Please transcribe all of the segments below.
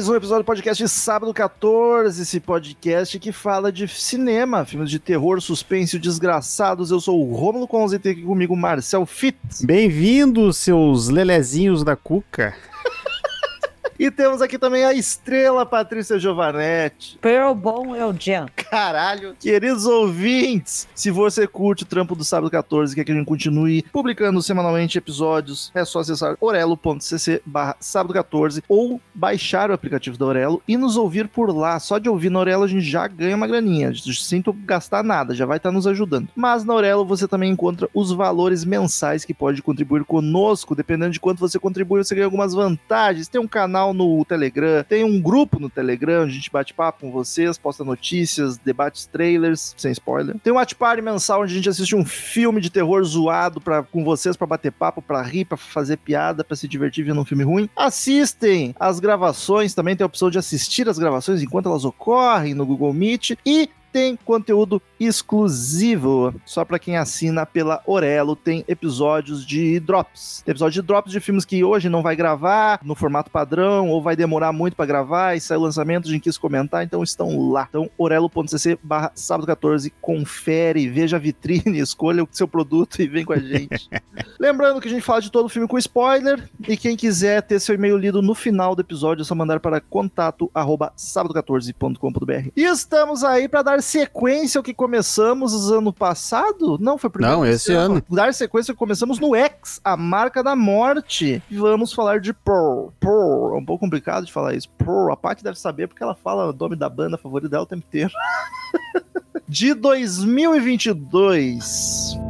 Mais um episódio do podcast de Sábado 14, esse podcast que fala de cinema, filmes de terror, suspense e desgraçados. Eu sou o Rômulo Conze e tem aqui comigo o Marcel Fitz. Bem-vindos, seus lelezinhos da Cuca. E temos aqui também a estrela Patrícia Giovanetti. Pearl bom é o Jan. Caralho. Queridos ouvintes, se você curte o trampo do Sábado 14 e quer que a gente continue publicando semanalmente episódios, é só acessar orelo.cc barra sábado 14 ou baixar o aplicativo da Orelo e nos ouvir por lá. Só de ouvir na Orelo a gente já ganha uma graninha, sem gastar nada, já vai estar nos ajudando. Mas na Orelo você também encontra os valores mensais que pode contribuir conosco, dependendo de quanto você contribui, você ganha algumas vantagens. Tem um canal no Telegram, tem um grupo no Telegram, a gente bate papo com vocês, posta notícias, debates, trailers, sem spoiler. Tem um watch party mensal onde a gente assiste um filme de terror zoado pra, com vocês para bater papo, para rir, para fazer piada, para se divertir vendo um filme ruim. Assistem as gravações, também tem a opção de assistir as gravações enquanto elas ocorrem no Google Meet e tem conteúdo exclusivo. Só para quem assina pela Orelo, tem episódios de drops. Tem episódio de drops de filmes que hoje não vai gravar no formato padrão ou vai demorar muito para gravar e sai o lançamento, a gente quis comentar, então estão lá. Então, orelo.cc barra sábado 14, confere, veja a vitrine, escolha o seu produto e vem com a gente. Lembrando que a gente fala de todo o filme com spoiler e quem quiser ter seu e-mail lido no final do episódio é só mandar para contato arroba sábado14.com.br. E estamos aí para dar sequência ao que começamos ano passado? Não, foi primeiro Não, esse ano. Dar sequência ao que começamos no X, a marca da morte. Vamos falar de Pearl. Pearl, é um pouco complicado de falar isso. Pearl, a Paty deve saber porque ela fala o nome da banda favorita dela o tempo inteiro. de 2022.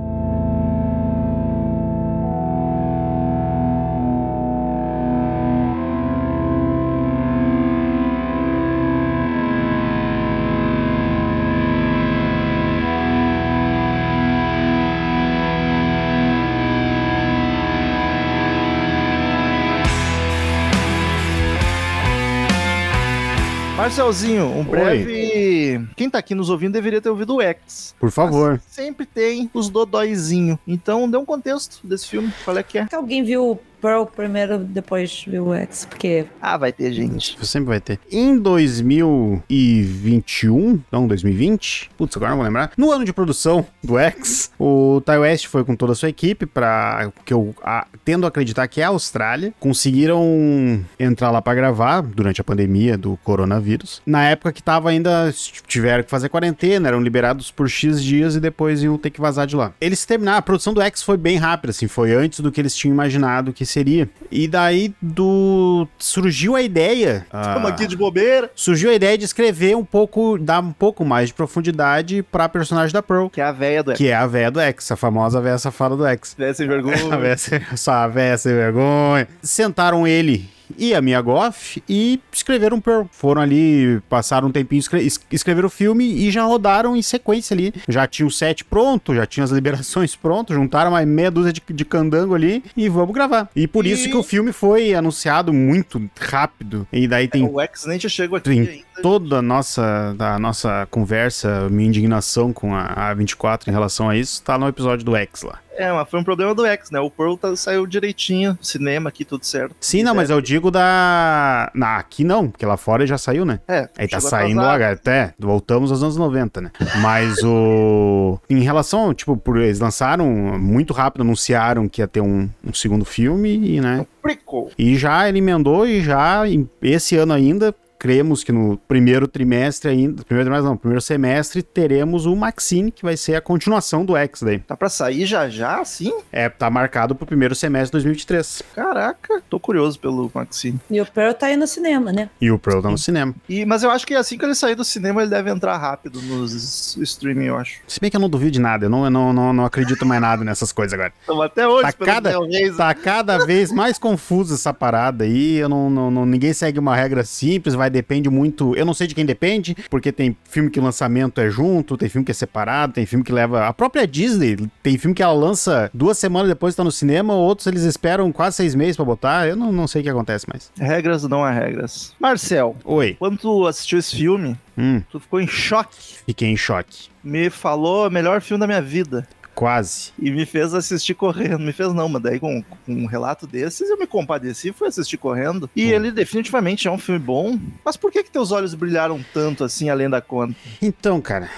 Marcelzinho, um breve. Quem tá aqui nos ouvindo deveria ter ouvido o X. Por favor. Mas sempre tem os dodóizinho. Então dê um contexto desse filme. Qual é que é? Alguém viu Pearl primeiro, depois viu o X, porque Ah, vai ter gente. Sempre vai ter. Em 2021, não, 2020, putz, agora não vou lembrar. No ano de produção do X, o Ty West foi com toda a sua equipe para que eu a, tendo a acreditar que é a Austrália, conseguiram entrar lá para gravar durante a pandemia do coronavírus. Na época que tava ainda tiveram que fazer quarentena, eram liberados por X dias e depois iam ter que vazar de lá. Eles terminaram, a produção do X foi bem rápida, assim, foi antes do que eles tinham imaginado que seria. E daí do surgiu a ideia. Estamos ah, aqui de bobeira. surgiu a ideia de escrever um pouco, dar um pouco mais de profundidade pra personagem da Pearl, Que é a véia do X. que é a véia do X, a famosa véia safada do X. Véia sem vergonha. A véia sem, só a véia sem vergonha. Sentaram ele e a Mia Goff e escreveram Pearl. Foram ali, passaram um tempinho, escre es- escreveram o filme e já rodaram em sequência ali. Já tinha o set pronto, já tinha as liberações pronto, juntaram mais meia dúzia de, de candango ali e vamos gravar. E por E- isso que o filme foi anunciado muito rápido. E daí tem O X nem já chegou aqui ainda. toda a nossa, da nossa conversa, minha indignação com a A24 em relação a isso, tá no episódio do X lá. É, mas foi um problema do X, né? O Pearl tá- saiu direitinho, cinema aqui, tudo certo. Sim, não, mas eu digo da. Na, aqui não, porque lá fora já saiu, né? É, Aí tá saindo atrasado. lá, até, voltamos aos anos 90, né? Mas o. Em relação, tipo, por, eles lançaram muito rápido, anunciaram que ia ter um, um segundo filme e, né? Prequel. E já ele emendou e já, esse ano ainda, cremos que no primeiro trimestre ainda, primeiro trimestre não, primeiro semestre, teremos o Maxine, que vai ser a continuação do X daí. Tá pra sair já já, sim? É, tá marcado pro primeiro semestre de 2023. Caraca, tô curioso pelo Maxine. E o Pearl tá aí no cinema, né? E o Pearl tá no cinema. E, mas eu acho que assim que ele sair do cinema, ele deve entrar rápido nos streaming, eu acho. Se bem que eu não duvido de nada, eu não, eu não, não, não acredito mais nada nessas coisas agora. Estamos até hoje Tá cada, tá cada vez mais confusa essa parada aí. Eu não, não, não- ninguém segue uma regra simples, vai depende muito. Eu não sei de quem depende, porque tem filme que o lançamento é junto, tem filme que é separado, tem filme que leva. A própria Disney tem filme que ela lança duas semanas depois tá no cinema, outros eles esperam quase seis meses pra botar. Eu não, não sei o que acontece mais. Regras não há regras. Marcel, Oi. quando tu assistiu esse filme, Hum, tu ficou em choque. fiquei em choque. Me falou o melhor filme da minha vida. Quase. E me fez assistir correndo. Me fez não, mas daí com, com um relato desses eu me compadeci e fui assistir correndo. E Hum. ele definitivamente é um filme bom. Mas por que que teus olhos brilharam tanto assim, além da conta? Então, cara,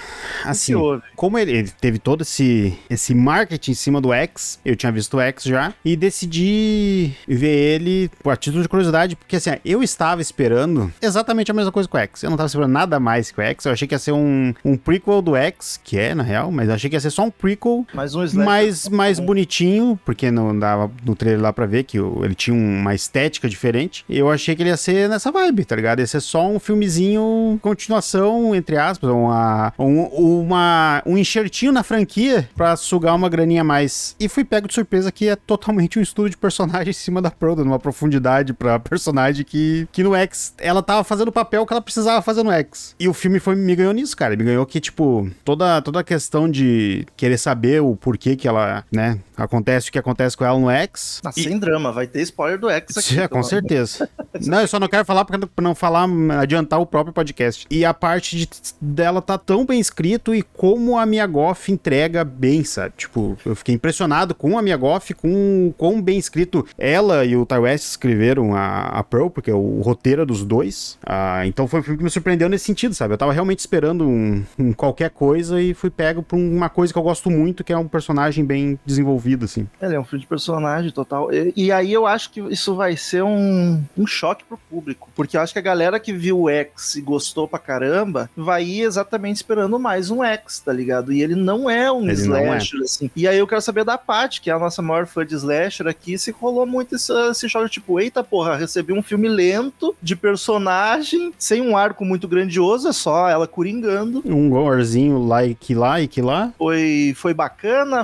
assim. como ele, ele teve todo esse, esse marketing em cima do X, eu tinha visto o X já, e decidi ver ele a título de curiosidade, porque assim, eu estava esperando exatamente a mesma coisa que o X. Eu não estava esperando nada mais que o X, eu achei que ia ser um, um prequel do X, que é, na real, mas eu achei que ia ser só um prequel Mais um slasher. mais, mais bonitinho, porque não dava no trailer lá pra ver que ele tinha uma estética diferente. Eu achei que ele ia ser nessa vibe, tá ligado? Ia ser só um filmezinho, continuação, entre aspas, uma, um, uma, um enxertinho na franquia pra sugar uma graninha a mais. E fui pego de surpresa que é totalmente um estudo de personagem em cima da Proda, numa profundidade pra personagem que, que no X ela tava fazendo o papel que ela precisava fazer no X. E o filme foi, me ganhou nisso, cara. Me ganhou que, tipo, toda, toda a questão de querer saber o porquê que ela, né, acontece o que acontece com ela no X. Ah, E- sem drama, vai ter spoiler do X aqui. é, com certeza. não, eu só não quero falar pra pra não falar, adiantar o próprio podcast. E a parte de- dela tá tão bem escrito e como a Mia Goff entrega bem, sabe? Tipo, eu fiquei impressionado com a Mia Goff, com quão bem escrito ela e o Ty West escreveram a, a Pearl, porque é o roteiro é dos dois. Ah, então foi um filme que me surpreendeu nesse sentido, sabe? Eu tava realmente esperando um, um qualquer coisa e fui pego por uma coisa que eu gosto muito, que é um personagem bem desenvolvido, assim. Ele é um filme de personagem total. E, e aí eu acho que isso vai ser um, um choque pro público. Porque eu acho que a galera que viu o X e gostou pra caramba vai ir exatamente esperando mais um X, tá ligado? E ele não é um Ele é. slasher, assim. E aí eu quero saber da Paty, que é a nossa maior fã de slasher aqui, se rolou muito esse, esse choque, tipo, eita porra, recebi um filme lento de personagem, sem um arco muito grandioso, é só ela coringando. Um gorzinho e que lá e que lá. Foi, foi bacana,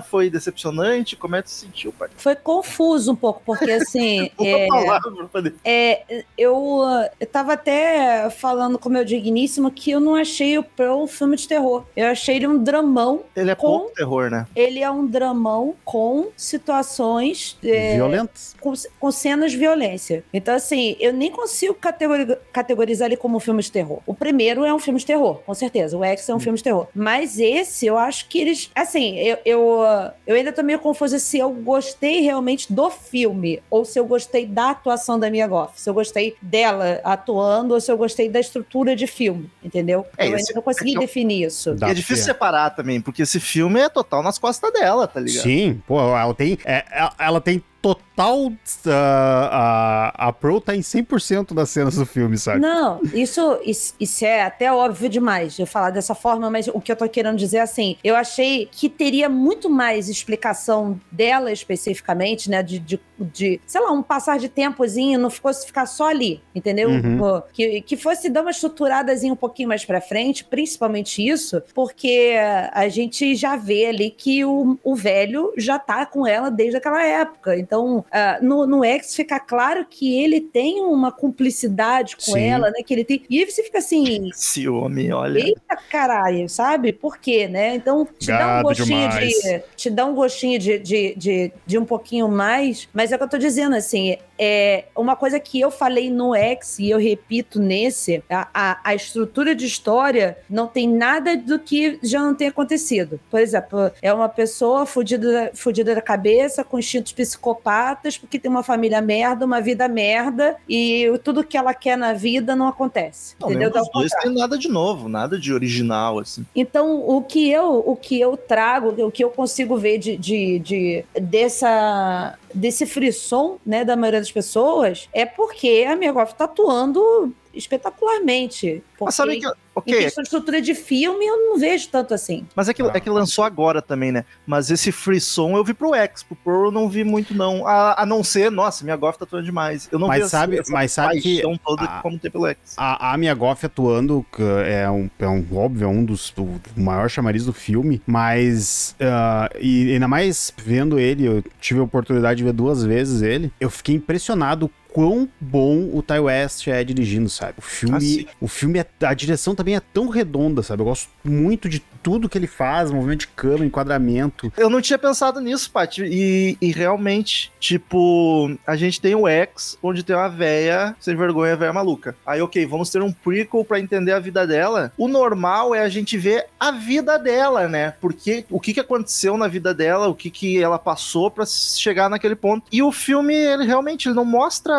foi decepcionante, como é que você sentiu, pai? Foi confuso um pouco, porque assim. é, É, eu, eu tava até falando com o meu digníssimo que eu não achei o Pearl um filme de terror. Eu achei ele um dramão. Ele é Com- pouco terror, né? Ele é um dramão com situações é, Violentos. com, com cenas de violência. Então, assim, eu nem consigo categori- categorizar ele como um filme de terror. O primeiro é um filme de terror, com certeza. O X é um filme de terror. Mas esse, eu acho que eles. Assim, eu, eu, eu ainda tô meio confusa se eu gostei realmente do filme ou se eu gostei da atuação da Mia Goff. Se eu gostei dela atuando ou se eu gostei da estrutura de filme, entendeu? É, eu esse- ainda não consegui é eu- definir isso. Dá E é difícil separar também, porque esse filme é total nas costas dela, tá ligado? Sim, pô, ela tem. é, ela- ela tem total. ah, a, a Pro tá em 100% das cenas do filme, sabe? Não, isso, isso, isso é até óbvio demais eu falar dessa forma, mas o que eu tô querendo dizer é assim, eu achei que teria muito mais explicação dela especificamente, né, de, de, de, sei lá, um passar de tempozinho, não fosse ficar só ali, entendeu? Uhum. Que, que fosse dar uma estruturadazinha um pouquinho mais pra frente, principalmente isso, porque a gente já vê ali que o, o velho já tá com ela desde aquela época, então ah, no, no X fica claro que ele tem uma cumplicidade com Sim. ela, né? Que ele tem. E aí você fica assim. Esse homem, olha. Eita caralho, sabe? Por quê, né? Então te dá um Gado gostinho demais. de. Te dá um gostinho de, de, de, de um pouquinho mais. Mas é o que eu tô dizendo, assim. É uma coisa que eu falei no X e eu repito nesse: a, a, a estrutura de história não tem nada do que já não tenha acontecido. Por exemplo, é uma pessoa fudida, fudida da cabeça, com instintos psicopatas, porque tem uma família merda, uma vida merda, e tudo que ela quer na vida não acontece. Não, entendeu? um dois tem nada de novo, nada de original, assim. então, o que eu, o que eu trago, o que eu consigo ver de, de, de- dessa, desse frisson, né, da maioria das pessoas, é porque a Mia tá atuando espetacularmente. Mas sabe que, Em ok, questão de estrutura de filme, eu não vejo tanto assim. mas é que, é que lançou agora também, né? Mas esse Frisson eu vi pro X, pro Pearl eu não vi muito não. A, a não ser, nossa, minha Goff tá atuando demais. Eu não Mas vi sabe- essa mas sabe que toda a- como tem pelo X. A, a Mia Goff atuando que é um, é um óbvio, é um dos do, do maior chamariz do filme, mas ah, e ainda mais vendo ele, eu tive a oportunidade de ver duas vezes ele, eu fiquei impressionado quão bom o Ty West é dirigindo, sabe? O Ah, filme, sim. o filme é, a direção também é tão redonda, sabe? Eu gosto muito de tudo que ele faz, movimento de câmera, enquadramento. Eu não tinha pensado nisso, Paty. E, e realmente, tipo, a gente tem o X, onde tem uma véia sem vergonha, véia maluca. Aí, ok, vamos ter um prequel pra entender a vida dela. O normal é a gente ver a vida dela, né? Porque o que, que aconteceu na vida dela, o que, que ela passou pra chegar naquele ponto. E o filme, ele realmente ele não mostra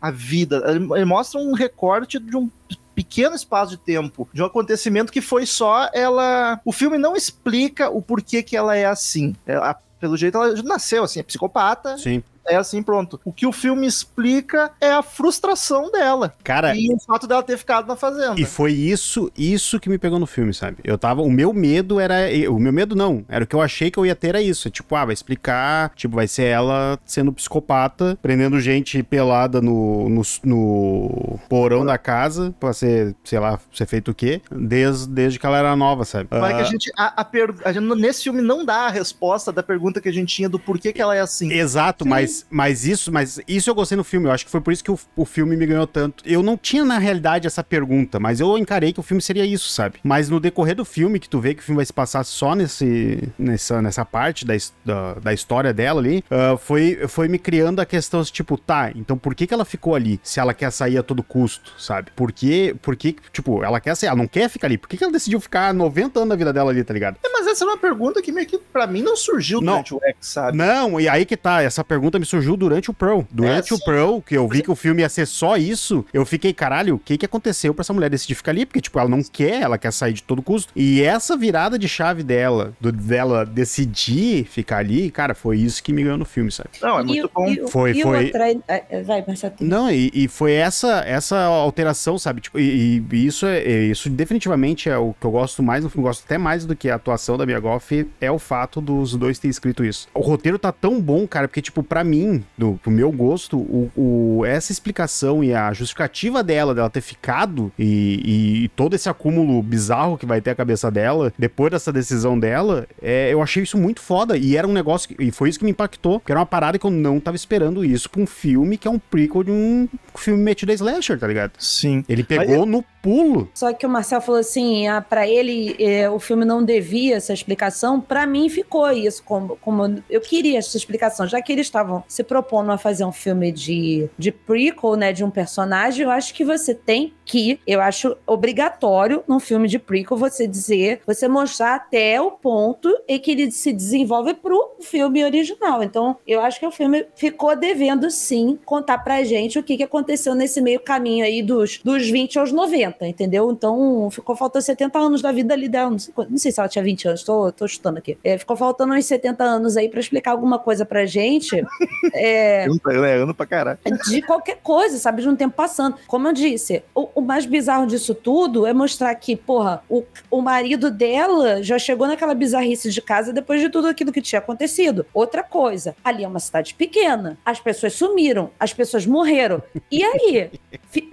a vida, ele, mostra um recorte de um pequeno espaço de tempo de um acontecimento que foi só ela. O filme não explica o porquê que ela é assim. Ela- pelo jeito, ela nasceu assim, é psicopata, Sim. É assim, pronto. O que o filme explica é a frustração dela Cara, e o fato dela ter ficado na fazenda. E foi isso, isso que me pegou no filme, sabe? Eu tava, o meu medo era, o meu medo não, era o que eu achei que eu ia ter era isso, tipo, ah, vai explicar, tipo, vai ser ela sendo psicopata, prendendo gente pelada no, no, no porão da casa pra ser, sei lá, ser feito o quê? Desde, desde que ela era nova, sabe? Mas é que Ah, a gente, a, a per- a gente- nesse filme não dá a resposta da pergunta que a gente tinha do porquê que ela é assim. Exato, mas, mas isso, mas isso eu gostei no filme. Eu acho que foi por isso que o, o filme me ganhou tanto. Eu não tinha na realidade essa pergunta, mas eu encarei que o filme seria isso, sabe? Mas no decorrer do filme, que tu vê que o filme vai se passar só nesse, nessa, nessa parte da, da, da história dela ali, ah, foi, foi me criando a questão tipo, tá, então por que, que ela ficou ali se ela quer sair a todo custo, sabe? Por que, por que tipo, ela quer sair, ela não quer ficar ali. Por que, que ela decidiu ficar 90 anos da vida dela ali, tá ligado? É, mas essa é uma pergunta que meio que pra mim não surgiu Não. durante o X, sabe? Não, e aí que tá, essa pergunta me surgiu durante o Pearl. Durante É, o. Pearl, que eu vi que o filme ia ser só isso, eu fiquei, caralho, o que que aconteceu pra essa mulher decidir ficar ali? Porque, tipo, ela não quer, ela quer sair de todo custo. E essa virada de chave dela, do- dela decidir ficar ali, cara, foi isso que me ganhou no filme, sabe? Não, é E muito o- bom. E, Foi- e foi- outra. é- é- Vai, Marcelo. Não, e, e foi essa essa alteração, sabe? Tipo, e, e isso é é- isso definitivamente é o que eu gosto mais no filme, gosto até mais do que a atuação da Mia Goff, é o fato dos dois terem escrito isso. O roteiro tá tão bom, cara, porque tipo, pra mim, do pro meu gosto, o, o- essa explicação e a justificativa dela dela ter ficado e, e todo esse acúmulo bizarro que vai ter a cabeça dela depois dessa decisão dela, é, eu achei isso muito foda e era um negócio que, e foi isso que me impactou, que era uma parada que eu não tava esperando isso pra um filme que é um prequel de um filme metido a slasher, tá ligado? Sim. Ele pegou no pulo. Só que o Marcel falou assim, ah, para ele é, o filme não devia essa explicação. Pra mim ficou isso, como, como eu queria essa explicação, já que eles estavam se propondo a fazer um filme de, de prequel, né, de um personagem. Eu acho que você tem que, eu acho obrigatório num filme de prequel você dizer, você mostrar até o ponto em que ele se desenvolve pro filme original. Então, eu acho que o filme ficou devendo sim contar pra gente o que, que aconteceu nesse meio caminho aí dos, dos 20 aos 90, entendeu? Então, ficou faltando 70 anos da vida ali dela. Não sei, não sei se ela tinha 20 anos, tô, tô chutando aqui. É, ficou faltando uns 70 anos aí pra explicar alguma coisa pra gente. é, Ano, ano pra caralho. de qualquer coisa, sabe? De um tempo passando. Como eu disse, o, o mais bizarro disso tudo é mostrar que, porra, o, o marido dela já chegou naquela bizarrice de casa depois de tudo aquilo que tinha acontecido. Outra coisa, ali é uma cidade pequena, as pessoas sumiram, as pessoas morreram. E aí?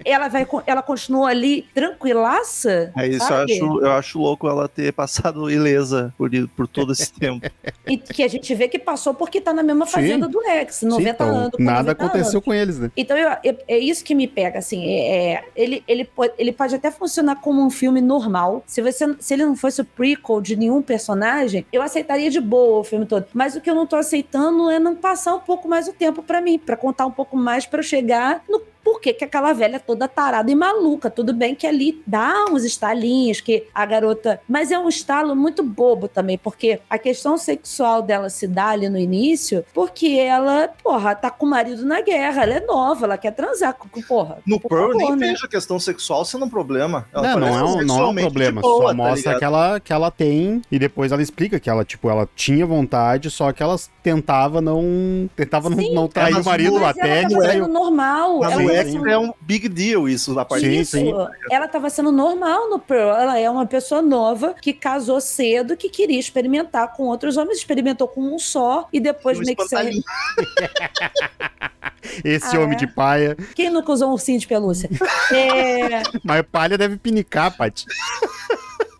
Ela, vai, ela continua ali tranquilaça? É isso, eu acho, eu acho louco ela ter passado ilesa por, por todo esse tempo. E que a gente vê que passou porque tá na mesma Sim. fazenda do Rex, 90 Sim, então, anos. nada 90 anos. aconteceu com eles, né? Então eu- eu- é isso que me pega, assim. é- é, ele, ele, pode, ele pode até funcionar como um filme normal. Se, você, se ele não fosse o prequel de nenhum personagem, eu aceitaria de boa o filme todo. Mas o que eu não tô aceitando é não passar um pouco mais o tempo pra mim, pra contar um pouco mais eu chegar no por que, que aquela velha é toda tarada e maluca. Tudo bem que ali dá uns estalinhos que a garota. Mas é um estalo muito bobo também, porque a questão sexual dela se dá ali no início, porque ela, porra, tá com o marido na guerra, ela é nova, ela quer transar com, porra. No por Pearl, favor, nem né? vejo a questão sexual sendo um problema. Ela Não, não é, um, não é um problema, boa, só tá mostra que ela, que ela tem, e depois ela explica que ela, tipo, ela tinha vontade, só que ela tentava não. Tentava não, Sim. não trair mas o marido Mas até ela tava sendo normal. Ela no sim, tava X sendo é um big deal isso, a partir Sim, Isso, sim. ela estava sendo normal no Pearl. Ela é uma pessoa nova que casou cedo, que queria experimentar com outros homens, experimentou com um só e depois Um meio que se... Esse Ah, homem é? de paia. Quem nunca usou um ursinho de pelúcia? é... Mas palha deve pinicar, Paty.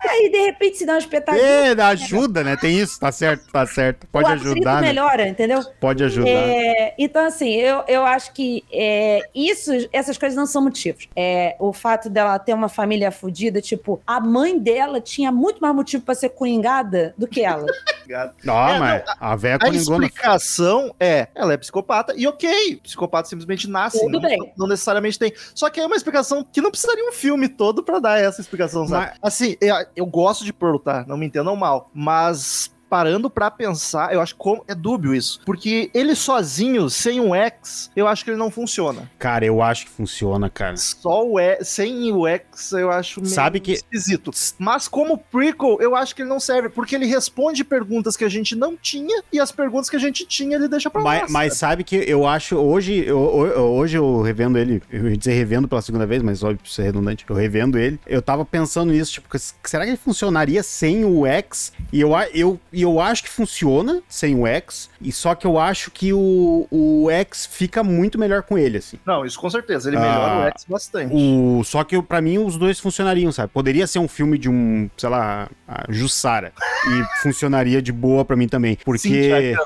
Aí, de repente, se dá uma espetadinha. É, dá ajuda, né? Tem isso, tá certo, tá certo. Pode o ajudar, né? melhora, entendeu? Pode ajudar. É, então, assim, eu, eu acho que é, isso, essas coisas não são motivos. É, o fato dela ter uma família fodida, tipo, a mãe dela tinha muito mais motivo pra ser coringada do que ela. ligado? Não, É, mas a véia A explicação é, ela é psicopata, e ok, psicopata simplesmente nasce, Tudo não, bem. não necessariamente tem. Só que é uma explicação que não precisaria um filme todo pra dar essa explicação, sabe? Assim, eu, eu gosto de Pearl, tá? Não me entendam mal, mas parando pra pensar, eu acho que é dúbio isso, porque ele sozinho, sem um X, eu acho que ele não funciona. Cara, eu acho que funciona, cara. Só o X, sem o X, eu acho meio Sabe que- esquisito. Mas como prequel, eu acho que ele não serve, porque ele responde perguntas que a gente não tinha, e as perguntas que a gente tinha, ele deixa pra. Mas, mas sabe que eu acho, hoje eu, eu- hoje eu revendo ele, eu ia dizer revendo pela segunda vez, mas óbvio, isso é redundante, eu revendo ele, eu tava pensando nisso, tipo, será que ele funcionaria sem o X? E eu, a- eu, e eu acho que funciona sem o X, e só que eu acho que o, o X fica muito melhor com ele, assim. Não, isso com certeza. Ele Ah, melhora o X bastante. O, só que pra mim os dois funcionariam, sabe? Poderia ser um filme de um, sei lá, a Jussara. e funcionaria de boa pra mim também. Porque. Cynthia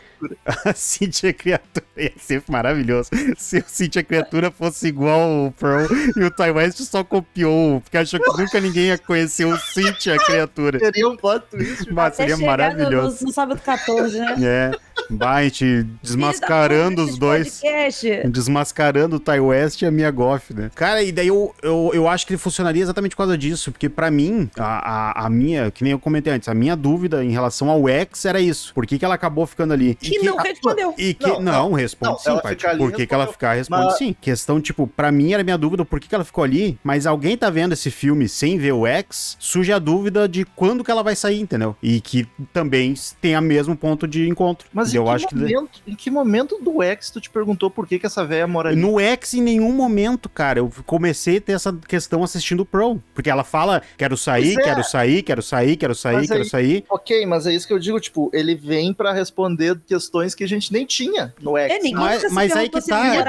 a Cintia Criatura ia ser maravilhoso. Se o Cintia Criatura fosse igual o Pearl e o Ty West só copiou, porque achou que nunca ninguém ia conhecer o Cintia Criatura. Seria um plot twist. Mas Até seria maravilhoso. No, no sábado 14, né? É, vai, a gente desmascarando os dois. Podcast. Desmascarando o Ty West e a Mia Goff, né? Cara, e daí eu, eu, eu acho que ele funcionaria exatamente por causa disso, porque pra mim, a, a, a minha, que nem eu comentei antes, a minha dúvida em relação ao X era isso. Por que, que ela acabou ficando ali? E Que não respondeu. E que, Não, não, não. responde Não, sim, Paty. Por que, que ela ficar? Responde Mas- sim. Questão, tipo, pra mim era minha dúvida por que, que ela ficou ali, mas alguém tá vendo esse filme sem ver o X, surge a dúvida de quando que ela vai sair, entendeu? E que também tem a mesmo ponto de encontro. Mas eu em, que acho que momento, em que momento do X tu te perguntou por que, que essa velha mora ali? No X, em nenhum momento, cara, eu comecei a ter essa questão assistindo o Pro. Porque ela fala, quero sair, é. quero sair, quero sair, quero sair, Mas quero aí- sair. Ok, mas é isso que eu digo, tipo, ele vem pra responder questões que a gente nem tinha no X. É, ninguém Mas- mas aí que tá.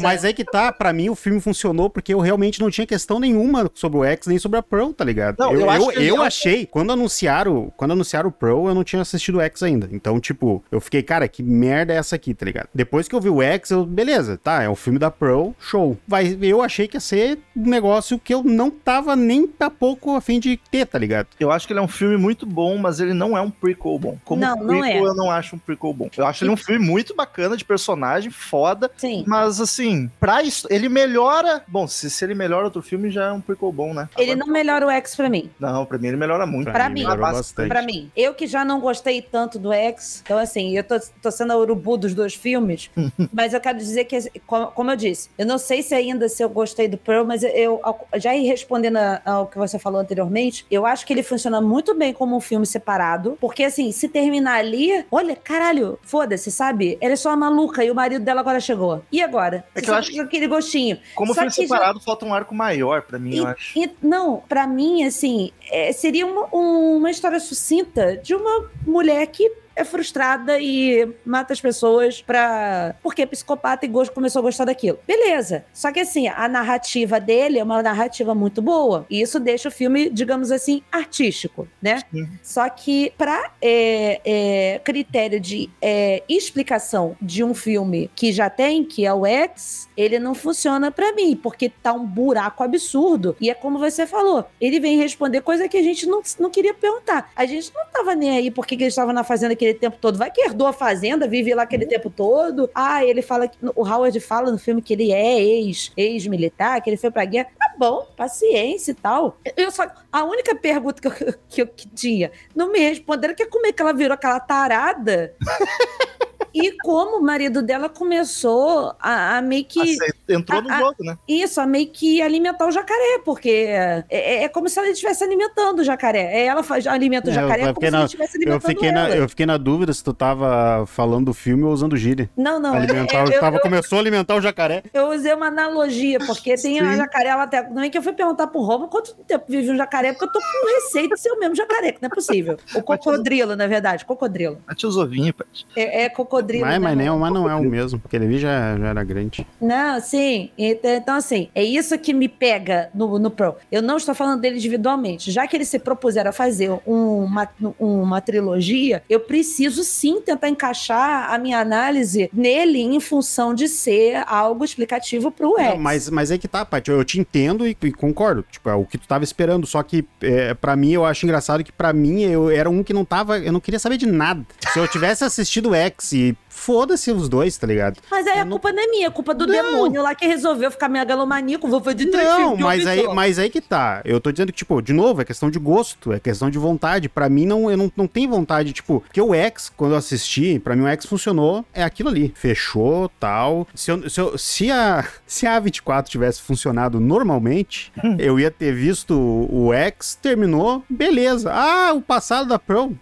Mas é que tá, pra mim o filme funcionou porque eu realmente não tinha questão nenhuma sobre o X nem sobre a Pearl, tá ligado? Não, eu eu eu, que eu achei, quando anunciaram, quando anunciaram o Pearl, eu não tinha assistido o X ainda. Então, tipo, eu fiquei, cara, que merda é essa aqui, tá ligado? Depois que eu vi o X, eu, beleza, tá, é o filme da Pearl, show. Vai, eu achei que ia ser um negócio que eu não tava nem a pouco a fim de ter, tá ligado? Eu acho que ele é um filme muito bom, mas ele não é um prequel bom. Como Não, não prequel, é. eu não acho um prequel bom. Eu acho ele um filme muito bacana, de personagem, foda, Sim. mas assim, pra isso, ele melhora... Bom, se, se ele melhora outro filme, já é um prequel bom, né? Ele Agora- não melhora o X pra mim. Não, pra mim ele melhora muito. Pra mim. melhorou Bastante. bastante. Pra mim. Eu que já não gostei tanto do X, então assim, eu tô, tô sendo a urubu dos dois filmes, mas eu quero dizer que, como, como eu disse, eu não sei se ainda se eu gostei do Pearl, mas eu, já ir respondendo a- ao que você falou anteriormente, eu acho que ele funciona muito bem como um filme separado, porque assim, se terminar ali, olha, caralho, foda-se, sabe? Ela é só uma maluca e o marido dela agora chegou. E agora? É que Você eu acho com aquele gostinho. Como Só filme que já- separado, falta um arco maior pra mim, eu acho. E- não, pra mim, assim, é, seria uma, uma história sucinta de uma mulher que é frustrada e mata as pessoas pra. porque é psicopata e gosto, começou a gostar daquilo. Beleza. Só que assim, a narrativa dele é uma narrativa muito boa. E isso deixa o filme, digamos assim, artístico, né? Sim. Só que, pra é, é, critério de é, explicação de um filme que já tem, que é o X, ele não funciona pra mim, porque tá um buraco absurdo. E é como você falou, ele vem responder coisa que a gente não, não queria perguntar. A gente não tava nem aí porque que eles estavam na fazenda que aquele tempo todo. Vai que herdou a fazenda, vive lá aquele tempo todo. Ah, ele fala que. O Howard fala no filme que ele é ex, ex-militar, que ele foi pra guerra. Tá bom, paciência e tal. Eu só. A única pergunta que eu, que eu que tinha, não me responderam, que é como é que ela virou aquela tarada. E como o marido dela começou a, a meio que. Você entrou a- no a- jogo, né? Isso, a meio que alimentar o jacaré, porque é, é- é como se ela estivesse alimentando o jacaré. É, Ela faz, alimenta o É, jacaré eu como fiquei se na- ele estivesse Eu alimentando fiquei, na, ela. eu fiquei na dúvida se tu tava falando do filme ou usando gíria. Não, não. alimentar, o- eu, tava, eu- começou a alimentar o jacaré. eu usei uma analogia, porque tem a Sim. jacaré, ela até. Não é que eu fui perguntar pro Roma quanto tempo vive um jacaré, porque eu tô com receio de ser o mesmo jacaré, que não é possível. O cocodrilo, na verdade, cocodrilo. Mete os ovinhos, Paty. É, é cocodrilo. Mas, né, mas, nem, mas não é o mesmo, porque ele já, já era grande. Não, sim. Então, então, assim, é isso que me pega no, no Pro. Eu não estou falando dele individualmente. Já que eles se propuseram a fazer um- uma, uma trilogia, eu preciso sim tentar encaixar a minha análise nele em função de ser algo explicativo pro. Não, mas, mas é que tá, Paty, eu te entendo e, e concordo. Tipo, é o que tu tava esperando. Só que, é, para mim, eu acho engraçado que pra mim eu era um que não tava. Eu não queria saber de nada. Se eu tivesse assistido o X e foda-se os dois, tá ligado? Mas aí eu a não- culpa não é minha, a culpa do Não. demônio lá que resolveu ficar megalomaníaco. Vou fazer três Não, mas aí, pessoa. mas aí que tá. Eu tô dizendo que, tipo, de novo, é questão de gosto, é questão de vontade. Pra mim, não, eu não, não tenho vontade, tipo, porque o X, quando eu assisti, pra mim o X funcionou, é aquilo ali. Fechou, tal. Se, eu- se, eu- se a, se a A24 tivesse funcionado normalmente, eu ia ter visto o, o X, terminou, beleza. Ah, o passado da Pro.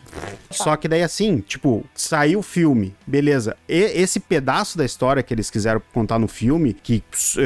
Só que daí, assim, tipo, saiu o filme, beleza. E- esse pedaço da história que eles quiseram contar no filme, que,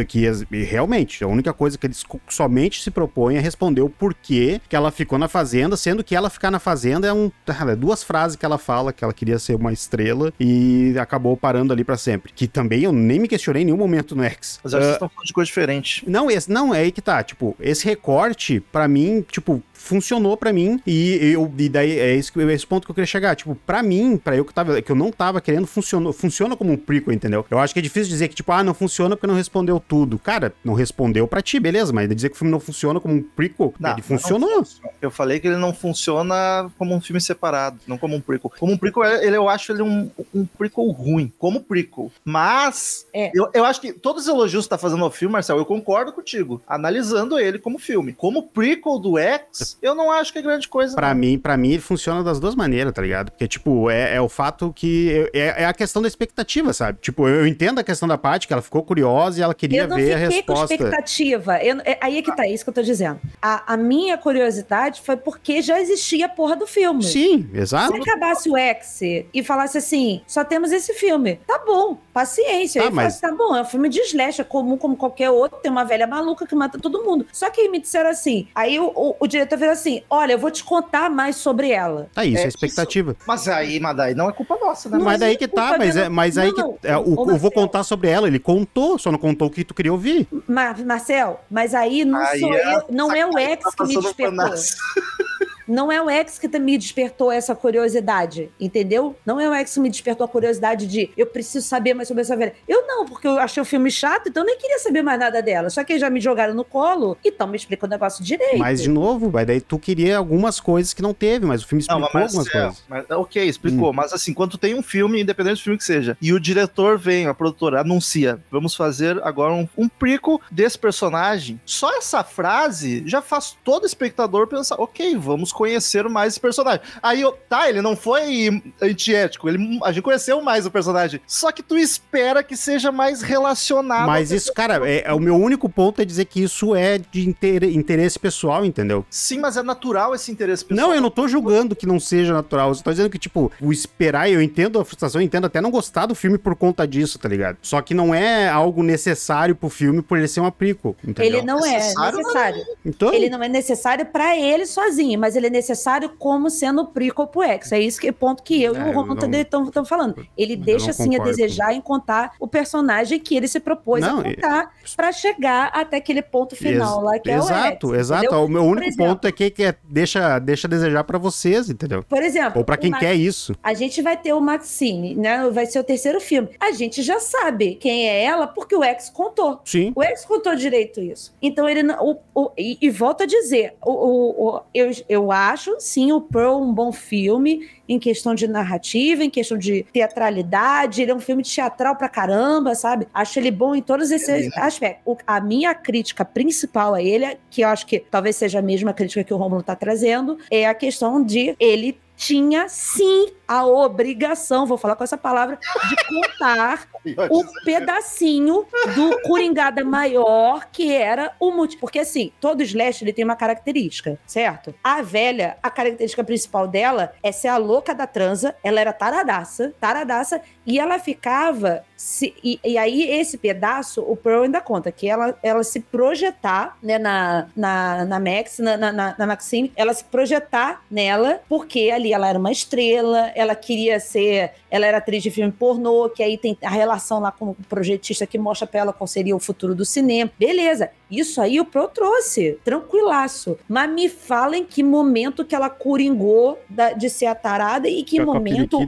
que realmente, a única coisa que eles somente se propõem é responder o porquê que ela ficou na fazenda, sendo que ela ficar na fazenda é um, é duas frases que ela fala, que ela queria ser uma estrela e acabou parando ali pra sempre. Que também eu nem me questionei em nenhum momento no X. Mas Ah, vocês estão falando de coisa diferente. não, esse, não, é aí que tá. Tipo, esse recorte, pra mim, tipo, funcionou pra mim. E, eu, e daí é esse, é esse ponto que eu queria chegar. Tipo, pra mim, pra eu que, tava, que eu não tava querendo, funcionou, funciona como um prequel, entendeu? Eu acho que é difícil dizer que, tipo, ah, não funciona porque não respondeu tudo. Cara, não respondeu pra ti, beleza, mas dizer que o filme não funciona como um prequel, Não, ele funcionou. funciona. Eu falei que ele não funciona como um filme separado, não como um prequel. Como um prequel, ele, eu acho ele um, um prequel ruim, como prequel. Mas, É. eu, eu acho que todos os elogios que você tá fazendo ao filme, Marcel, eu concordo contigo, analisando ele como filme. Como prequel do X, eu não acho que é grande coisa. Pra não. mim, para mim, ele funciona das duas maneiras, tá ligado? Porque, tipo, é, é o fato que. É, é a questão da expectativa, sabe? Tipo, eu entendo a questão da parte que ela ficou curiosa e ela queria Eu não ver a fiquei com resposta. expectativa. Eu- é- aí é que tá, é isso que eu tô dizendo. A, a minha curiosidade foi porque já existia a porra do filme. Sim, exato. Se acabasse o X e falasse assim, só temos esse filme, tá bom, paciência. Tá, Aí eu falei mas- assim, tá bom, é um filme de slash, é comum como qualquer outro, tem uma velha maluca que mata todo mundo. Só que aí me disseram assim, aí o, o, o diretor fez assim, olha, eu vou te contar mais sobre ela. Tá isso, é, É, expectativa. Mas aí, mas daí não é culpa nossa, né? Não, mas mas daí é que tá, mas, é, mas aí Não, não. que. é, o, Ô, eu vou contar sobre ela. Ele contou, só não contou o que tu queria ouvir. Mar Marcel, mas aí não Aí sou é eu, não é o sacanagem, X tá que me despertou. Não é o X que me despertou essa curiosidade, entendeu? Não é o X que me despertou a curiosidade de eu preciso saber mais sobre essa velha. Eu não, porque eu achei o filme chato, então eu nem queria saber mais nada dela. Só que eles já me jogaram no colo, então me explica o negócio direito. Mas, de novo, vai daí tu queria algumas coisas que não teve, mas o filme Não, explicou mas, algumas é, coisas. mas- ok, explicou. Mas assim, quando tu tem um filme, independente do filme que seja, e o diretor vem, a produtora anuncia, vamos fazer agora um, um prequel desse personagem, só essa frase já faz todo espectador pensar, ok, vamos conhecer mais esse personagem. Aí, eu- tá, ele não foi antiético, ele, a gente conheceu mais o personagem, só que tu espera que seja mais relacionado. Mas isso, cara, é, é o meu único ponto é dizer que isso é de inter- interesse pessoal, entendeu? Sim, mas é natural esse interesse pessoal. Não, eu não tô julgando que não seja natural. Eu tô dizendo que, tipo, o esperar, eu entendo a frustração, eu entendo até não gostar do filme por conta disso, tá ligado? Só que não é algo necessário pro filme por ele ser uma prequel, entendeu? Ele não é Necessário, necessário. Então, Ele não é necessário pra ele sozinho, mas ele é necessário como sendo prequel pro X. É isso que é ponto que eu É, e o Romulo não- estão falando. Ele deixa assim a desejar em contar o personagem que ele se propôs Não, a contar pra chegar até aquele ponto final Ex- lá que exato, é o X. exato. entendeu? O meu único exemplo- ponto é que, que é, deixa, deixa a desejar pra vocês, entendeu? Por exemplo, Ou pra quem quer isso. A gente vai ter o Maxine, né? Vai ser o terceiro filme. A gente já sabe quem é ela porque o X contou. Sim. O ex contou direito isso. Então ele não. O, o- e, e volto a dizer, o, o- o- eu, eu acho, sim, o Pearl um bom filme em questão de narrativa, em questão de teatralidade. Ele é um filme teatral pra caramba, sabe? Acho ele bom em todos esses aspectos. O- a minha crítica principal a ele, que eu acho que talvez seja a mesma crítica que o Romulo tá trazendo, é a questão de ele tinha sim a obrigação, vou falar com essa palavra, de contar o pedacinho do Coringada maior, que era o motivo. Porque, assim, todo slash ele tem uma característica, certo? A velha, a característica principal dela é ser a louca da transa. Ela era taradaça, taradaça, e ela ficava. Se, e, e aí, esse pedaço, o Pearl ainda conta que ela, ela se projetar, né, na, na, na Max, na, na, na- Maxine, ela se projetar nela, porque ali ela era uma estrela, ela queria ser. Ela era atriz de filme pornô, que aí tem a relação lá com o projetista que mostra pra ela qual seria o futuro do cinema. Beleza. Isso aí o Pro trouxe, tranquilaço. Mas me fala em que momento que ela coringou da- de ser a tarada e que a momento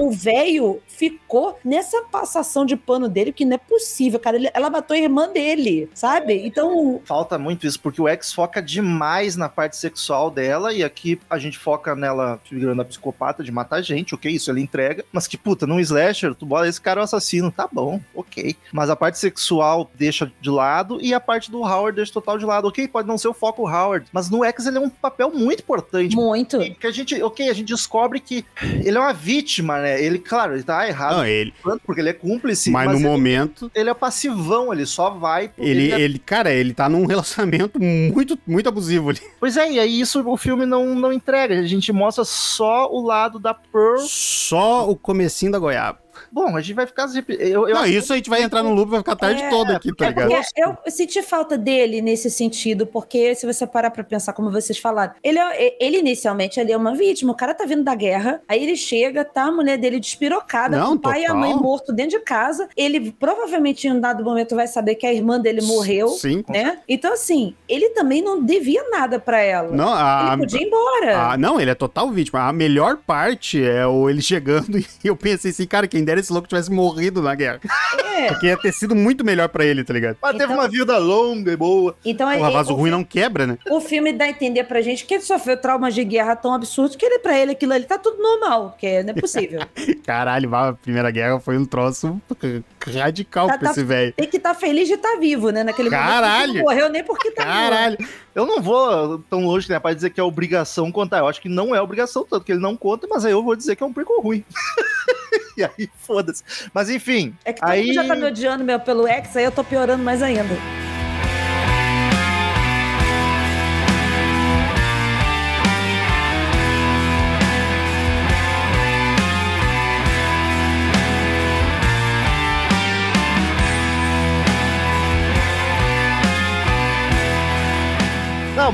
o velho ficou nessa passação de pano dele, que não é possível, cara. Ele- ela matou a irmã dele, sabe? Então, Falta muito isso, porque o X foca demais na parte sexual dela, e aqui a gente foca nela virando a psicopata de matar gente, ok, isso ele entrega. Mas que puta, num slasher, tu bota esse cara é o assassino, tá bom, ok. Mas a parte sexual deixa de lado, e a parte do Howard deixa total de lado, ok, pode não ser o foco Howard, mas no X ele é um papel muito importante. muito. Que a gente, ok, a gente descobre que ele é uma vítima, né? Ele, claro, ele tá errado, Não, ele, porque ele é cúmplice, mas, mas, no ele, momento, ele é passivão, ele só vai. porque ele, é ele, cara, ele tá num relacionamento muito, muito abusivo ali. Pois é, e aí isso o filme não, não entrega. A gente mostra só o lado da Pearl. Só o comecinho da goiaba. Bom, a gente vai ficar. Eu, eu Não, isso a gente vai entrar no loop, vai ficar tarde É, toda aqui, tá é ligado? É, eu senti falta dele nesse sentido, porque se você parar pra pensar como vocês falaram, ele, é- ele inicialmente ele é uma vítima, o cara tá vindo da guerra, aí ele chega, tá a mulher dele despirocada, Não, com o pai e a total. mãe morto dentro de casa, ele provavelmente em um dado momento vai saber que a irmã dele morreu, Sim. né? Então assim, ele também não devia nada pra ela. Não, a, ele podia ir embora. a- não, ele é total vítima. A melhor parte é o ele chegando e eu pensei assim, cara, quem dera esse louco tivesse morrido na guerra. É. Porque ia ter sido muito melhor pra ele, tá ligado? Mas teve Então- uma vida longa e boa. Então Porra, é- vaso o ruim não quebra, né? O filme dá a entender pra gente que ele sofreu traumas de guerra tão absurdos que ele, pra ele, aquilo ali tá tudo normal, que não é possível. Caralho, a Primeira Guerra foi um troço radical Tá- pra tá- esse velho. Tem que estar feliz de estar vivo, né? Naquele Caralho! momento. Não morreu nem porque tá. Caralho. Eu não vou tão longe, né? Pra dizer que é obrigação contar. Eu acho que não é obrigação, tanto que ele não conta, mas aí eu vou dizer que é um prequel ruim. e aí, foda-se. Mas enfim. É que todo aí... mundo já tá me odiando meu, pelo ex, aí eu tô piorando mais ainda.